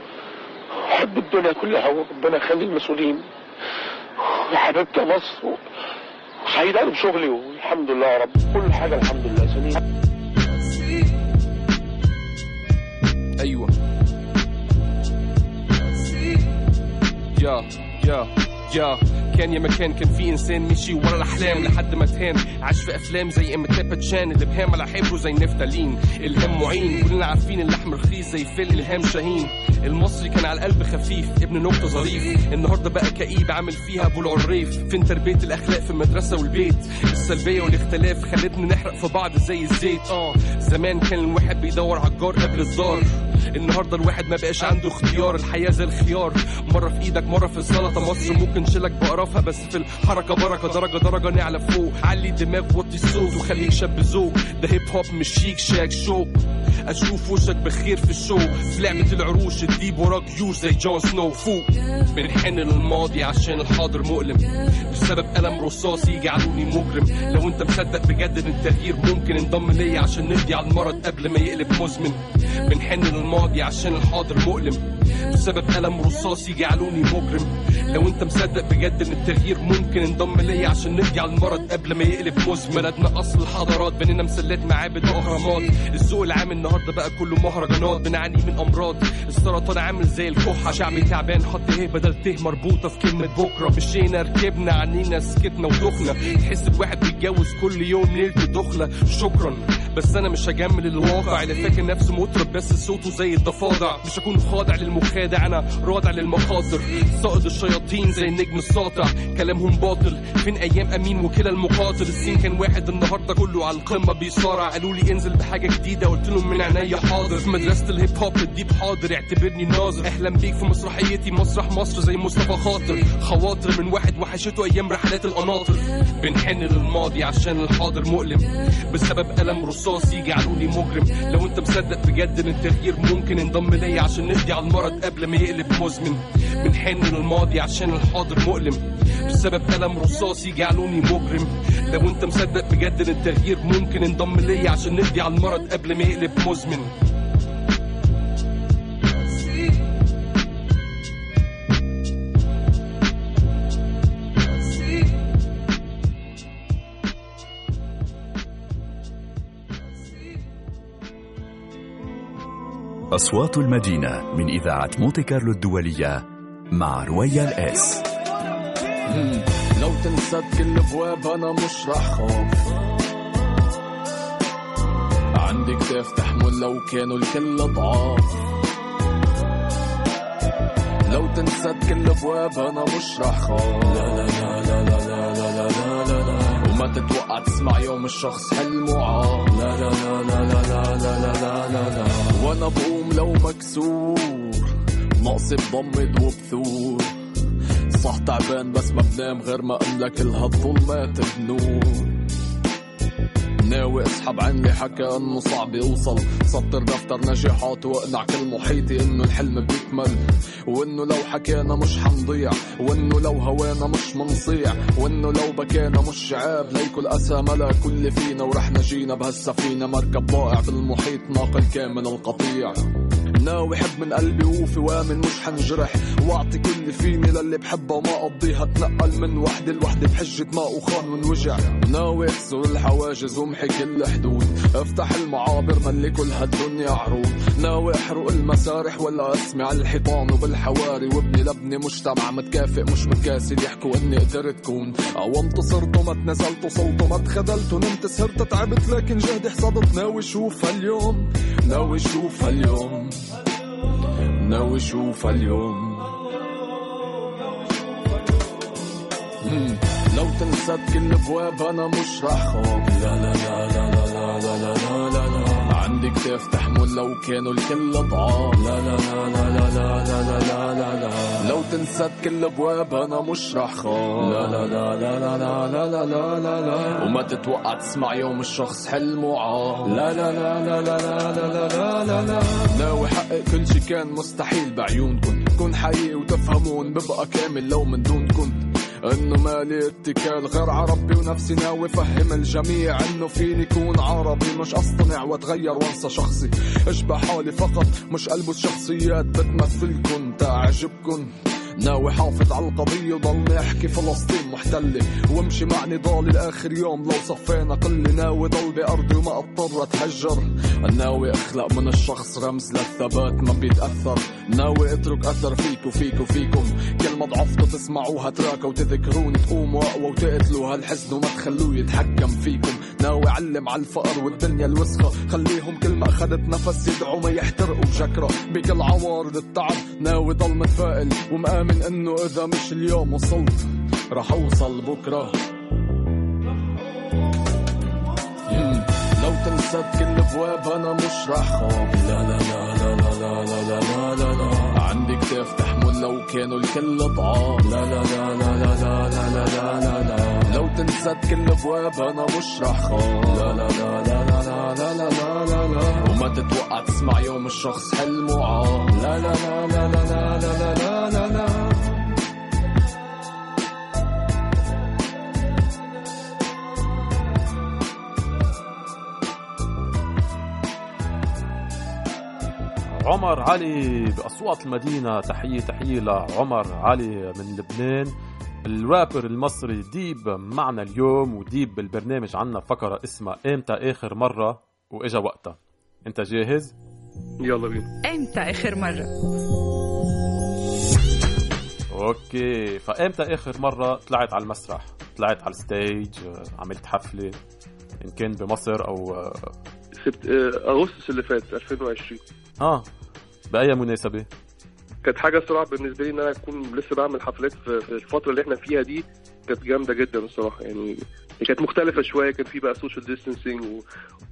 [SPEAKER 13] بحب الدنيا كلها وربنا يخلي المسؤولين. يا حبيبتي مصر وسعيد قوي بشغلي والحمد لله يا رب. كل حاجة الحمد لله سليم
[SPEAKER 9] أيوه. يا يا يا. كان يا مكان كان في إنسان مشي ورا الأحلام لحد ما تهان. عاش في أفلام زي امتاب تشان اللي بهام على حبره زي نفتالين. الهم معين كلنا عارفين اللحم رخيص زي فيل إلهام شاهين. المصري كان على القلب خفيف ابن نكته ظريف. النهارده بقى كئيب عامل فيها ابو العريف فين تربية الأخلاق في المدرسة والبيت؟ السلبية والاختلاف خلتنا نحرق في بعض زي الزيت. آه زمان كان الواحد بيدور على الجار قبل الدار. النهارده الواحد ما بقاش عنده اختيار الحياة زي الخيار. مرة في إيدك مرة في السلطة. مصر ممكن تشيلك بقرفها بس في الحركة بركة درجة درجة نعلى فوق. علي الدماغ وطي الصوت وخليك شاب ذوق. ده hip hop مش شيك شاك شو أشوف وشك بخير في ال show في لعبه العروش تجيب وراك جيوش زي جون سنو. فوق. بنحن للماضي عشان الحاضر مؤلم. بسبب قلم رصاص يجعلوني مجرم. لو انت مصدق بجد إن التغيير ممكن انضم ليا عشان نقضي على المرض قبل ما يقلب مزمن. بنحن للماضي عشان الحاضر مؤلم. بسبب قلم رصاص يجعلوني مجرم. لو انت مصدق بجد إن التغيير ممكن انضم ليا عشان على المرض قبل ما يقلب مزمن بلدنا أصل الحضارات بنينا مسلات معابد وأهرامات. الذوق العام النهارده بقى كله مهرجانات بنعاني من أمراض. السرطان عامل زي الكحة شعبي تعبان حط إيه؟ بدل ته مربوطة في كلمة بكرة. مشينا ركبنا عنينا سكتنا ودخنا تحس الواحد بيتجوز كل يوم ليلة دخلة. شكرا. بس أنا مش هجمل الواقع اللي فاكر نفسه مطرب بس صوته زي الضفادع. مش هكون خاضع للمخادع أنا رادع للمخاطر صائد الشياطين زي النجم الساطع. كلامهم باطل. فين أيام أمين وكلا المقاتل؟ السين كان واحد النهارده كله على القمة بيصارع. قالوا لي انزل بحاجة جديدة قلت لهم من عينيا حاضر. في مدرسة الهيب هوب الديب حاضر اعتبرني ناظر. أحلم بيك في مسرحيتي مسرح مصر زي مصطفى خاطر. خواطر من واحد وحشته أيام رحلات القناطر. بنحن للماضي عشان الحاضر مؤلم. بسبب قلم رصاص يجعلوني مجرم. لو انت مصدق بجد ان التغيير ممكن انضم ليا عشان نقضي على المرض قبل ما يقلب مزمن. بنحن للماضي عشان الحاضر مؤلم. بسبب قلم رصاص يجعلوني مجرم. لو انت مصدق بجد ان التغيير ممكن انضم ليا عشان نقضي على المرض قبل ما يقلب مزمن.
[SPEAKER 5] أصوات المدينة من إذاعة مونتي كارلو الدولية مع رويال اس
[SPEAKER 14] لو تنسد كل ابواب أنا مش رح خوف عندي كتاف تحمل لو كانوا الكل ضعاف لو تنسد كل ابواب أنا مش رح خاف لا لا لا لا لا لا لا لا لا وما تتوقع تسمع يوم الشخص حلمه لا لا لا لا لا لا لا لا لا لا وأنا بقوم لو مكسور. ناقصي بضمد وبثور. صح تعبان بس ما بنام غير ما أملك الهالظلمات بنور ناوي اسحب عن اللي حكى انه صعب يوصل. سطر دفتر نجاحات واقنع كل محيطي انه الحلم بيكمل. وانه لو حكينا مش حنضيع. وانه لو هوانا مش منصيع. وانه لو بكينا مش عيب. ليكو الاسى ملا كل فينا. ورح نجينا بهالسفينة مركب ضائع. بالمحيط ناقل كامل القطيع. ناوي حب من قلبي وفي وامن مش حنجرح وأعطي كل فيني للي بحبها وما أقضيها. أتنقل من وحدة لوحدة بحجة ما وخان ونوجع. ناوي اكسر الحواجز وامحي كل حدود. أفتح المعابر ملي كل هالدنيا عروض. ناوي احرق المسارح ولا أسمع الحيطان وبالحواري وابني لبني مجتمع متكافئ مش متكاسل يحكوا إني قدرت كون أو انتصرت وما تنزلت وصلت وما تخذلت ونمت سهرت تعبت لكن جهدي حصدت ناوي شوف هاليوم. ناوي شوف هاليوم. يستنى ويشوفها اليوم لو تنسد كل ابواب أنا مش رح خاف لا لا لا لا لا لا لا لا لا لا عندي كتاف تحمل لو كانوا الكل ضعاف لا لا لا لا لا لا لا لا لا لا لو تنسد كل ابواب أنا مش رح خاف لا لا لا لا لا لا لا لا لا لا وما تتوقع تسمع يوم الشخص حلمه عار لا لا لا لا لا لا لا لا لا لا ناوي حقق كل شي كان مستحيل بعيونكن كن حقيقي وتفهمون ببقى كامل لو من دونكن إنه مالي اتكال غير عربي ونفسي ناوي فهم الجميع إنه فيني كون عربي. مش أصطنع وأتغير وأنسى شخصي. أشبه حالي فقط مش البس شخصيات بتمثلكن تعجبكن. ناوي حافظ على القضية وضلني احكي فلسطين محتلة. وامشي مع نضالي لآخر يوم لو صفينا قلي ناوي ضل بأرضي وما اضطر اتهجر ناوي أخلق من الشخص رمز للثبات ما بيتأثر. ناوي أترك أثر فيك وفيك وفيكم. كل ما ضعفتوا تسمعوها تراكوا وتذكروني تقوموا أقوى وتقتلوا. هالحزن وما تخلوه يتحكم فيكم. ناوي علم على الفقر والدنيا الوسخة. خليهم كل ما أخذت نفس يدعوا ما يحترقوا بشكرة. بكل عوارض التعب ناوي ضل متفائل ومآمن إنه إذا مش اليوم وصلت رح أوصل بكرة. لو تنسد كل ابواب أنا مش رح خاف لا لا لا لا لا لا لا لا لا لا عندي كتاف تحمل لو كانوا الكل ضعاف لا لا لا لا لا لا لا لا لا لا لو تنسد كل ابواب أنا مش رح خاف لا لا لا لا لا لا لا لا لا لا وما تتوقع تسمع يوم الشخص حلمه عار لا لا لا لا لا لا لا لا لا
[SPEAKER 1] عمر علي بأصوات المدينة تحية تحية لعمر علي من لبنان الرابر المصري ديب معنا اليوم وديب بالبرنامج عنا فقرة اسمها إمتى آخر مرة وإجا وقتها أنت جاهز؟
[SPEAKER 8] يلا بينا
[SPEAKER 2] إمتى آخر مرة؟
[SPEAKER 1] أوكي فإمتى آخر مرة طلعت على المسرح؟ طلعت على ال stage عملت حفلة إن كان بمصر أو
[SPEAKER 8] سبت آه، أغسطس اللي فات 2020
[SPEAKER 1] آه. بأي مناسبة؟
[SPEAKER 8] كانت حاجة صراحة بالنسبة لي إن أنا أكون لسه بعمل حفلات في الفترة اللي إحنا فيها دي كانت جامدة جدا الصراحة. يعني كانت مختلفة شوية كان في بقى social distancing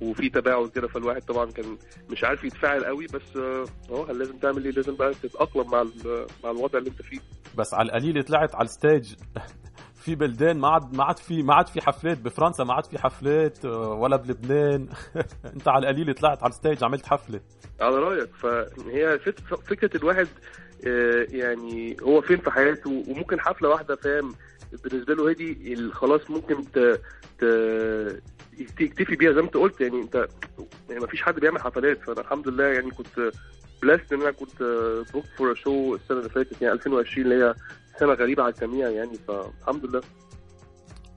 [SPEAKER 8] وفي تباعد كده فالواحد طبعا كان مش عارف يتفاعل قوي بس آه آه، لازم تعمل إيه؟ لازم بقى تتأقلم مع ال- مع الوضع اللي أنت فيه.
[SPEAKER 1] بس على القليل طلعت على ال stage في بلدان ما عاد ما عاد في ما عاد في حفلات بفرنسا ما عاد في حفلات آه، ولا بلبنان. [LAUGHS] انت على القليل طلعت على ال stage عملت حفلة.
[SPEAKER 8] على رأيك. فهي فكرة الواحد آه، يعني هو فين في حياته وممكن حفلة واحدة فاهم؟ بالنسبة له ال- خلاص ممكن ت... ت... بيها. زي ما انت قلت يعني انت يعني ما فيش حد بيعمل حفلات. فأنا الحمد لله يعني كنت blessed إن أنا كنت booked for show السنة اللي فاتت يعني 2020 اللي هي سنة غريبة على الجميع يعني فالحمد لله.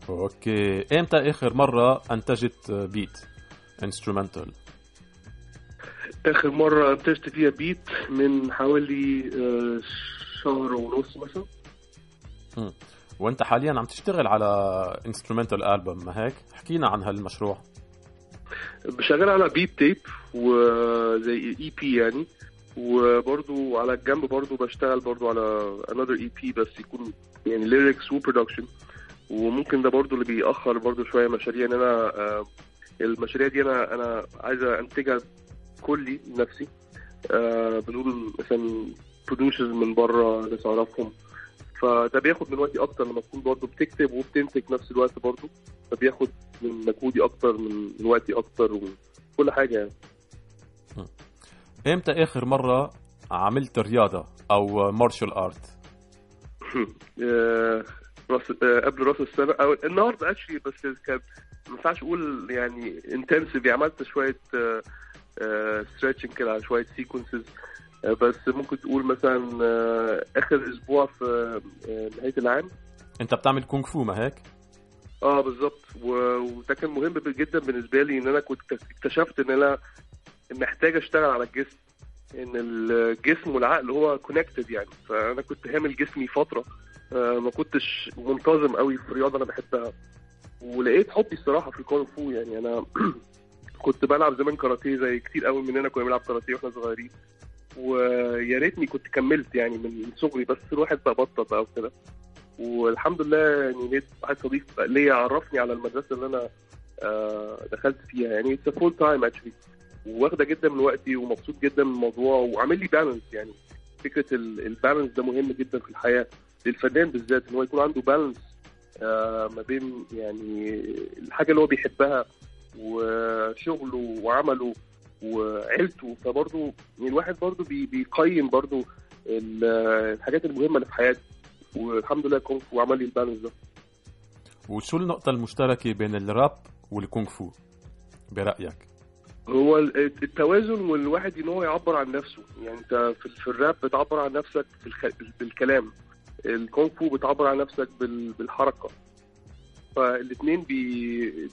[SPEAKER 1] أوكي. إمتى آخر مرة أنتجت beat instrumental
[SPEAKER 8] آخر مرة أنتجت فيها beat من حوالي آه، شهر ونص مثلا.
[SPEAKER 1] وأنت حاليا عم تشتغل على instrumental album ما هيك حكينا عن هالمشروع.
[SPEAKER 8] شغال على beat tape وزي EP يعني. وبرضو على الجنب برضو بشتغل برضو على another EP بس يكون يعني lyrics و production وممكن ده برضو اللي بيأخر برضو شوية مشاريع. ان أنا آه، المشاريع دي أنا أنا عايز أنتجها كلي لنفسي. آه، بدون مثلا producers من بره ناس أعرفهم. فده بياخد من وقتي أكتر لما تكون برضه بتكتب وبتنتج نفس الوقت برضه فبياخد من مجهودي أكتر من من وقتي أكتر وكل حاجة يعني.
[SPEAKER 1] إمتى آخر مرة عملت رياضة أو martial art [LAUGHS]
[SPEAKER 8] آه، راس آه، قبل راس السنة. أو النهارده actually بس كان ما ينفعش أقول يعني intensive عملت شوية stretching كده على شوية sequences بس ممكن تقول مثلا آه، آخر أسبوع في آه، نهاية العام.
[SPEAKER 1] أنت بتعمل كونغ فو ما هيك؟
[SPEAKER 8] آه بالظبط. وده كان مهم جدا بالنسبة لي إن أنا كنت اكتشفت إن أنا محتاج أشتغل على الجسم إن الجسم والعقل هو connected يعني. فأنا كنت هامل جسمي فترة آه، ما كنتش منتظم قوي في رياضة أنا بحبها. ولقيت حبي الصراحة في الكونغ فو يعني. أنا [CLEARS THROAT] كنت بلعب زمان كاراتيه زي كتير قوي مننا كنا بنلعب كاراتيه وإحنا صغيرين. ويا ريتني كنت كملت يعني من صغري بس الواحد بقى بطل بقى وكده. والحمد لله يعني لقيت واحد صديق ليا عرفني على المدرسة اللي أنا آه، دخلت فيها يعني. It's full time actually واخده جدا من وقتي ومبسوط جدا من الموضوع وعامل لي balance يعني فكرة ال balance ده مهم جدا في الحياة للفنان بالذات إن هو يكون عنده بالانس آه، ما بين يعني الحاجة اللي هو بيحبها وشغله وعمله وعيلته. فبرضه يعني الواحد برضه بي- بيقيم برضه ال- الحاجات المهمة اللي في حياته. والحمد لله كونغ فو عمل لي ال balance ده.
[SPEAKER 1] وشو النقطة المشتركة بين الراب والكونغ فو؟ برأيك؟
[SPEAKER 8] هو ال- التوازن والواحد إن هو يعبر عن نفسه. يعني أنت في, الراب بتعبر عن نفسك. بالكلام. الكونغ فو بتعبر عن نفسك بال... بالحركة. فالاثنين بي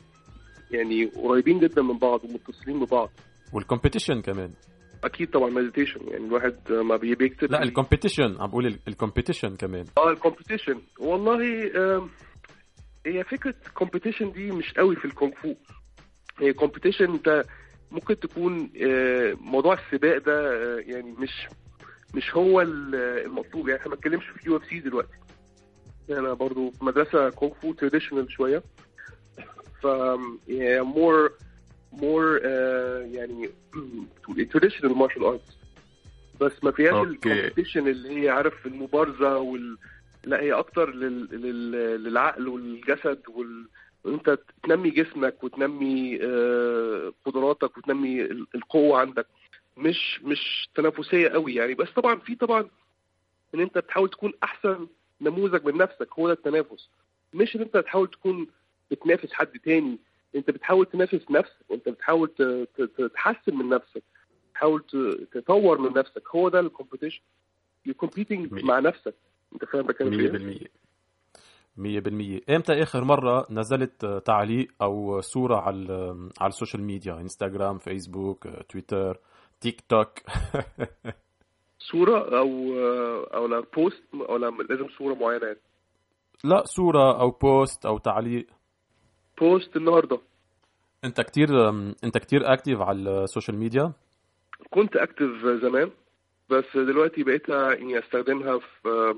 [SPEAKER 8] يعني قريبين جدا من بعض ومتصلين ببعض.
[SPEAKER 1] وال competition كمان.
[SPEAKER 8] أكيد طبعا meditation يعني الواحد ما بي- بيكتب
[SPEAKER 1] لا ال competition عم بقول ال competition كمان.
[SPEAKER 8] آه ال competition والله هي فكرة ال competition دي مش قوي في الكونغ فو. هي competition أنت ممكن تكون آه، موضوع السباق ده آه، يعني مش مش هو ال- المطلوب. يعني إحنا ما بنتكلمش في UFC دلوقتي. أنا برضو في مدرسة كونغ فو traditional شوية. ف more more يعني traditional martial arts بس ما فيهاش. الكومبيتيشن اللي هي عارف المبارزة وال لا هي أكتر لل... لل... للعقل والجسد وال... وانت تنمي جسمك وتنمي آه، قدراتك وتنمي ال- القوة عندك مش مش تنافسية قوي يعني. بس طبعا في طبعا إن أنت بتحاول تكون أحسن نموذج من نفسك هو ده التنافس. مش إن أنت تحاول تكون بتنافس حد تاني أنت بتحاول تنافس نفسك أنت بتحاول تحسن من نفسك تحاول تطور من نفسك. هو ده ال competition you competing مع نفسك. أنت فاهم بتكلم في إيه؟
[SPEAKER 1] 100% مية بالمية. إمتى آخر مرة نزلت تعليق أو صورة على على ال social media؟ إنستغرام فيسبوك تويتر تيك توك؟ [LAUGHS]
[SPEAKER 8] صورة أو أو لا بوست أو لا لازم صورة معينة يعني.
[SPEAKER 1] لا صورة أو بوست أو تعليق.
[SPEAKER 8] post النهارده.
[SPEAKER 1] أنت كتير أنت كتير active على ال social media؟
[SPEAKER 8] كنت active زمان بس دلوقتي بقيت أني أستخدمها في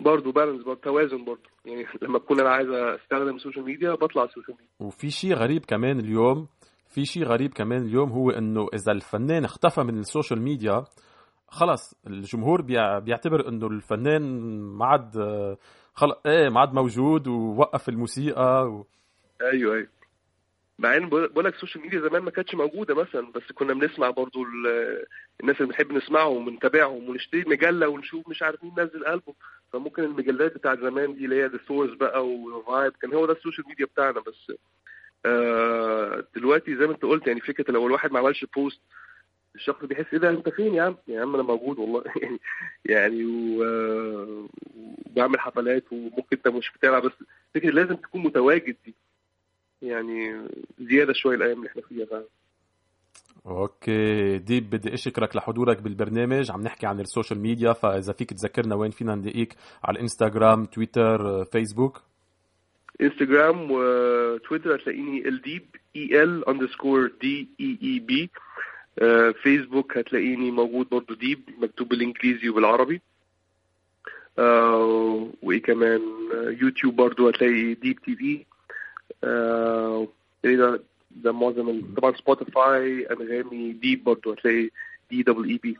[SPEAKER 8] برضه balance برضه توازن برضه يعني لما اكون أنا عايز أستخدم ال social media بطلع على ال social media
[SPEAKER 1] وفي شيء غريب كمان اليوم في شيء غريب كمان اليوم هو إنه إذا الفنان اختفى من ال social media خلص الجمهور بيع- بيعتبر إنه الفنان ما عاد خلص إيه ما عاد موجود ووقف الموسيقى و...
[SPEAKER 8] أيوه أيوه. مع إن بقول لك ال social media زمان ما كانتش موجودة مثلا بس كنا بنسمع برضو ال- الناس اللي بنحب نسمعهم ونتابعهم ونشتري مجلة ونشوف مش عارف مين نزل ألبوم. فممكن المجلات بتاعت زمان دي اللي هي The Source بقى و Vibe كان هو ده ال social media بتاعنا بس آه دلوقتي زي ما انت قلت يعني فكرة لو الواحد ما عملش post الشخص بيحس إيه ده؟ أنت فين يا عم؟ يا عم أنا موجود والله. [LAUGHS] يعني يعني و- وبعمل حفلات وممكن أنت مش بتلعب بس فكرة لازم تكون متواجد دي. يعني زيادة شوية الأيام اللي إحنا فيها فعلا.
[SPEAKER 1] Okay Deeb بدي أشكرك لحضورك بالبرنامج. عم نحكي عن ال social media فإذا فيك تذكرنا وين فينا نلاقيك على الإنستغرام تويتر فيسبوك.
[SPEAKER 8] انستجرام وتويتر هتلاقيني El Deeb E L underscore D E E B فيسبوك هتلاقيني موجود برضو Deeb مكتوب بالإنجليزي وبالعربي. آه وإيه كمان؟ آه، يوتيوب برضو هتلاقي Deeb TV. آه إيه ده معظم طبعا سبوتيفاي انغامي Deeb برضو هتلاقي D double E B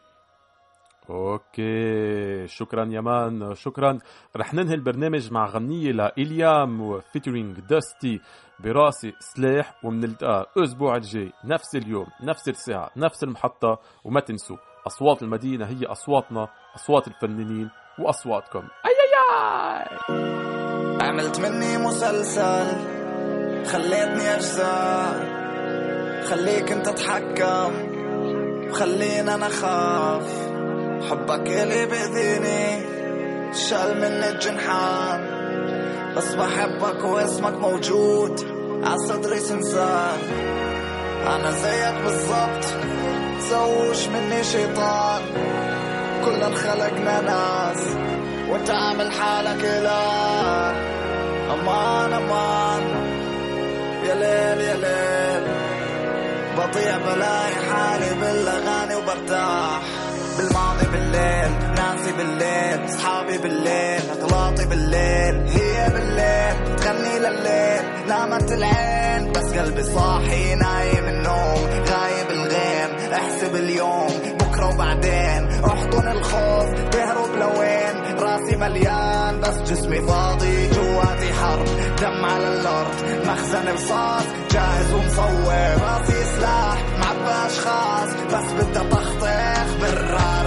[SPEAKER 1] Okay شكرا يا man. شكرا. رح ننهي البرنامج مع غنية لإليام وفيترينج داستي براسي سلاح ومنلتقى الأسبوع الجاي. نفس اليوم نفس الساعة نفس المحطة وما تنسوا أصوات المدينة هي أصواتنا أصوات الفنانين وأصواتكم. أي أي أي!
[SPEAKER 15] عملت مني مسلسل. خليتني أجزاء خليك أنت تتحكم خلينا أنا حبك اللي بإذيني شال مني الجنحان. بس بحبك واسمك موجود. عصدري سنسان أنا زيك بالظبط تزوش مني شيطان. كلنا خلقنا ناس. وأنت عامل حالك إله. أمان أمان. يا ليل يا ليل. بضيع بلاقي حالي بالأغاني وبرتاح. بالماضي بالليل ناسي بالليل صحابي بالليل أغلاطي بالليل. هي بالليل تغني لليل. نامت العين بس قلبي صاحي نايم النوم. غايب الغيم أحسب اليوم بكرة وبعدين. أحضن الخوف تهرب لوين؟ راسي مليان بس جسمي فاضي جواتي حرب دم على الأرض مخزن رصاص. جاهز ومصور راسي سلاح. معبى اشخاص بس بدي طخطخ بالرا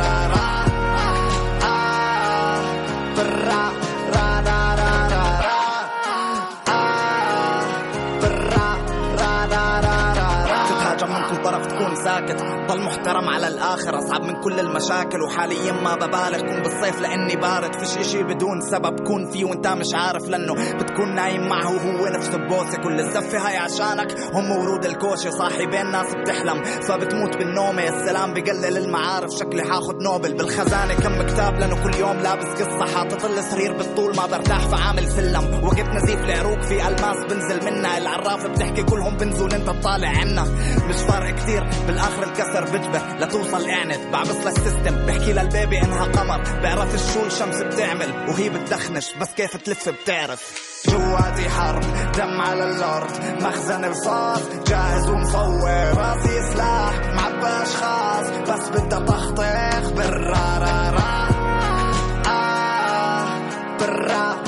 [SPEAKER 15] ساكت ضل محترم على الآخر أصعب من كل المشاكل. وحاليا ما ببالغ كون بالصيف لأني بارد. فيش إشي بدون سبب كون فيه وأنت مش عارف لأنه بتكون نايم معه وهو نفسه ببوسه كل الزفه هاي عشانك هم ورود الكوشة. صاحي بين ناس بتحلم فبتموت بالنومه السلام بقلل المعارف. شكلي حاخد نوبل بالخزانة. كم كتاب لأنه كل يوم لابس قصة. حاطط السرير بالطول ما برتاح فعامل سلم. وقت نزيف العروق في ألماس بنزل منها. العراف بتحكي كلهم بنزول أنت تطالع عنا. مش فارق كتير بالاخر الكسر بجبه لتوصل اعند بعبص للسيستم بحكي للبيبي إنها قمر. بعرف شو الشمس بتعمل وهي بتدخنش بس كيف تلف بتعرف. جواتي حرب دم على الأرض مخزن رصاص جاهز ومصور راسي سلاح معبى اشخاص بس بدي طخطخ بالرا را را آه بالرا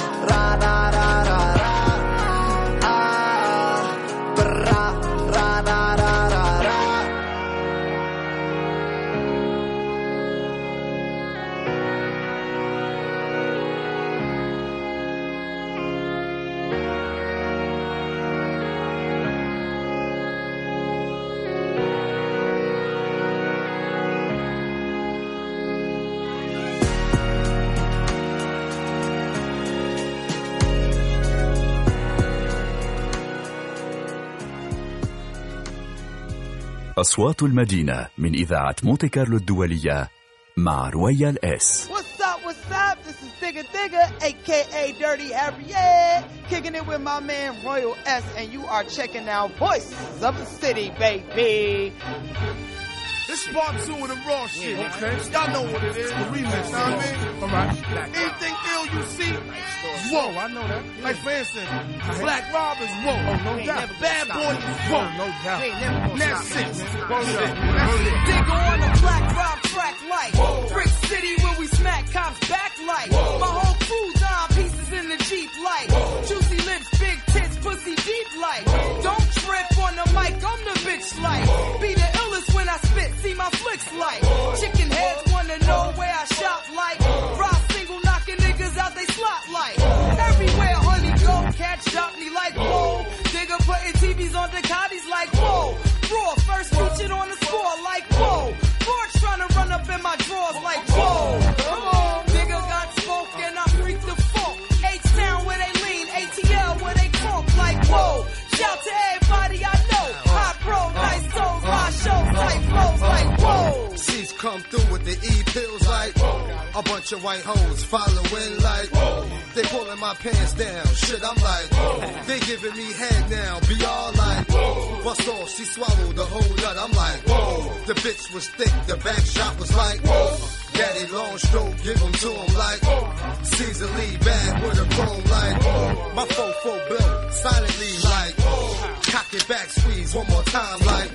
[SPEAKER 5] أصوات المدينة من إذاعة مونتي كارلو الدولية مع رويال إس
[SPEAKER 16] What's up, what's up? This is Digga Digga, aka Dirty Harriet, kicking it with my man Royal S, and you are checking out Voices of the City, baby.
[SPEAKER 17] Part two of the raw shit. Okay. Y'all know what it is. The remix, know what I mean? All right. Anything ill you see, whoa. I know that. Like for instance, Black Rob is whoa. Oh, no doubt. Bad Boy is whoa. no doubt. That's six.
[SPEAKER 16] Digga on the Black Rob track like Brick City where we smack cops back like my whole crew's on pieces in the Jeep like juicy lips, big tits, pussy deep like don't trip on the mic, I'm the bitch like be the illest when I spit, see my flicks like chicken heads wanna know where I shop like. Rock single knocking niggas out they slot like. Everywhere honey go catch up me like whoa. Digga putting TVs on the Ducatis like whoa. Raw first featured on the whoa
[SPEAKER 17] She's come through with the E pills like
[SPEAKER 18] A bunch of white hoes following like, they pulling my pants down. Shit, I'm like, they giving me head now. Be all like, bust off, she swallowed the whole nut. I'm like, whoa. The bitch was thick, the back shot was like, whoa. Daddy long stroke, give him to him like, oh. Caesar Lee bag with a chrome like, oh. my fofo built silently like, oh. cock it back, squeeze one more time like,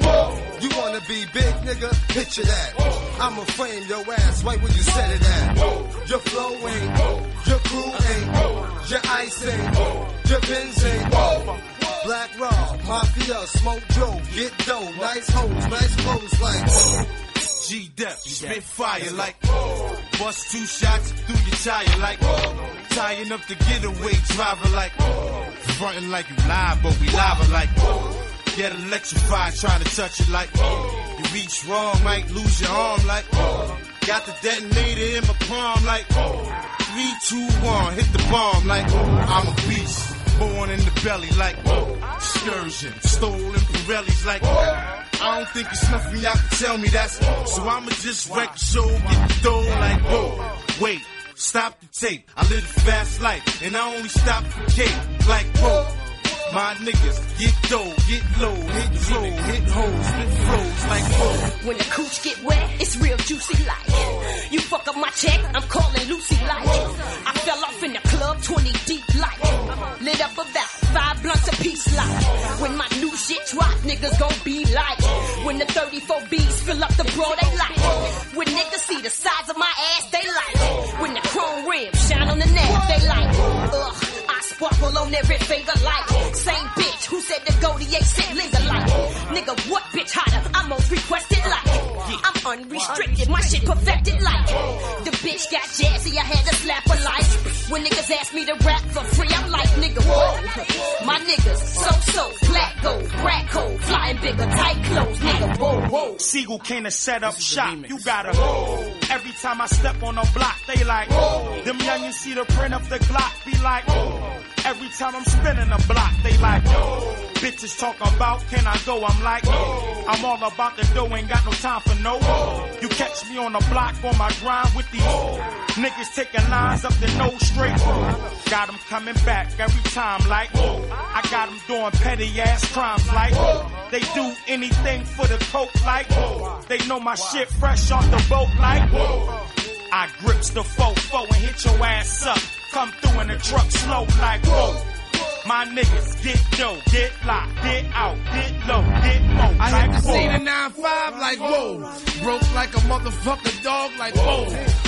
[SPEAKER 18] you wanna be big nigga? Picture that. I'ma frame your ass right where you said it at. Your flow ain't, your crew ain't, your ice ain't, your Benz ain't. Black Raw, Mafia, Smoke Joe, get dough, nice hoes, nice clothes like.
[SPEAKER 17] G Dep, spit fire like bust two shots through your tire like tying up the getaway driver like fronting like you live, but we live like get electrified trying to touch it like you reach wrong, might lose your arm like got the detonator in my palm like three, two, one, hit the bomb like I'm a beast. Born in the belly like excursion, stolen Pirellis like I don't think it's nothing y'all can tell me that's so I'ma just wreck the show, get the dough like whoa, wait, stop the tape. I live a fast life and I only stop for cake. Like whoa. My niggas get dough, get low, hit flow, hit hoes, spit flows like whoa.
[SPEAKER 19] When the cooch get wet, it's real juicy like. You fuck up my check, I'm calling Lucy like. I fell off in the club, 20 deep like. Lit up about five blunts a piece like. When my new shit drop, niggas gon' be like. When the 34 Bs fill up the bro, they like. When niggas see the size of my ass, they like. When the chrome rims shine on the neck, they like. Ugh, sparkle on every finger like. Same bitch who said the Goldie ain't shit linger like. Nigga, what bitch hotter? I'm most requested like. I'm unrestricted, my shit perfected like. The bitch got jazzy, I had to slap her like. When niggas ask me to rap for free, I'm like, nigga, whoa. My niggas, so so, black gold, crack cold, flying bigger, tight clothes, nigga, whoa, whoa.
[SPEAKER 20] Siegel came to set up shop. You gotta Every time I step on a block, they like them youngins see the print of the Glock, be like Every time I'm spinning a block, they like Bitches talk about can I go? I'm like I'm all about the dough, ain't got no time for no. You catch me on the block on my grind with these niggas taking lines up the nose straight. Got them coming back every time like I got them doing petty ass crimes like they do anything for the coke like they know my shit fresh off the boat like I grips the fofo and hit your ass up. Come through in the truck slow like whoa. My niggas get dough, get locked, get out, get low, get more.
[SPEAKER 17] I
[SPEAKER 20] like
[SPEAKER 17] hit the
[SPEAKER 20] whoa.
[SPEAKER 17] scene at 9-5 like whoa. Broke like a motherfucker dog like whoa.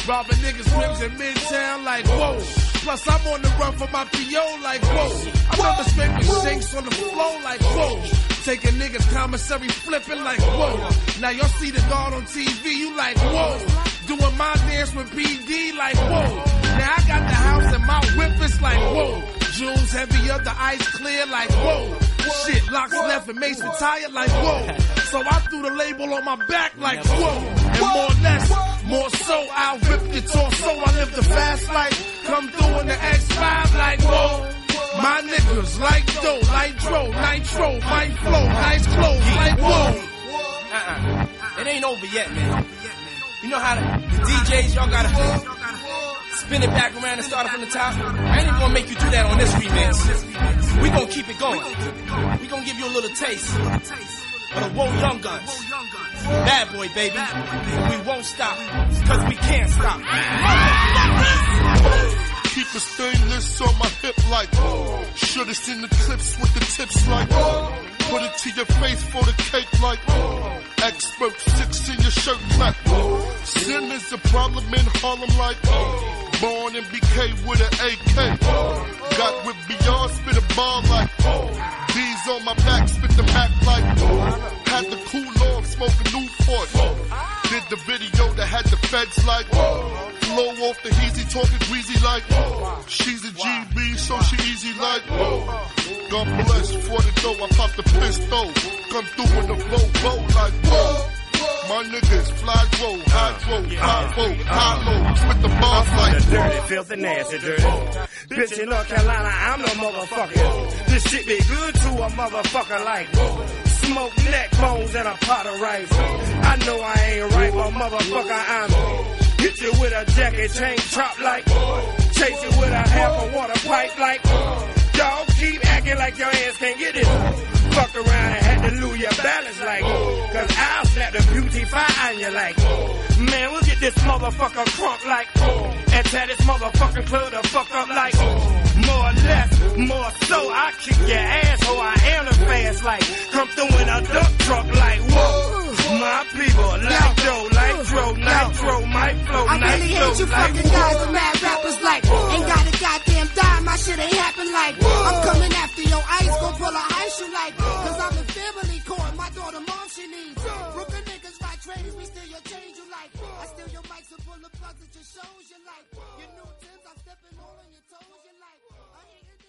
[SPEAKER 17] Robbing niggas rims in Midtown like whoa. Plus I'm on the run for my PO like whoa. I remember scraping shakes on the floor like whoa. Taking niggas commissary flipping like whoa. Now y'all see the guard on TV, you like whoa. Doing my dance with PD like whoa. Now I got the house and my whip is like whoa. Jewels heavy up, the ice clear like whoa. Shit, locks left and Mason tired like whoa. So I threw the label on my back like whoa. And more less, more so, I'll rip your torso. I live the fast life. Come through in the X5 like whoa. My niggas like dough, nitro, nitro, my flow, nice clothes like whoa.
[SPEAKER 21] Uh-uh. It ain't over yet, man. You know how the, the DJs, y'all gotta spin it back around and start it from the top? I ain't even gonna make you do that on this remix. We gonna keep it going. We gonna give you a little taste of the Whoa Young Guns. Bad boy, baby. We won't stop, cause we can't stop.
[SPEAKER 22] Keep a stainless on my hip like Should've seen the clips with the tips like Put it to your face for the cake like oh. Expert six in your shirt like oh. Sin is a problem in Harlem like oh. Born in BK with an AK oh. Got with beyond spit a bomb like oh. These on my back spit the Mac like Had the cool smoking Newport Did the video that had the feds like Flow off the easy talking greasy like She's a GB so she easy like. God bless for the dough I pop the pistol. Come through in the Volvo like whoa my niggas fly grow, hydro, hydro, high with the bombs like.
[SPEAKER 23] The dirty, filthy, nasty, dirty. Bitch in North Carolina, I'm no motherfucker. This shit be good to a motherfucker like smoke neck bones and a pot of rice. I know I ain't right, but motherfucker, I'm Hit you with a jacket chain chop like. Chase you with a half a water pipe like. Dog keep acting like your ass can't get it. Fuck around and had to lose your balance like. Cause I'll slap the beauty fire on you like. Man, we'll get this motherfucker crunk like. And tear this motherfucking club the fuck up like less. More so, I kick your asshole. I am the fast like come through in a dump truck like whoa. My people, like Joe, like Dro, Nitro, my flow,
[SPEAKER 24] I really hate you fucking guys and mad rappers like ain't got a goddamn dime. My shit ain't happen like I'm coming after
[SPEAKER 25] your eyes, go pull a ice you like cause I'm the family court. My daughter, mom, she needs. Brooklyn niggas ride trains.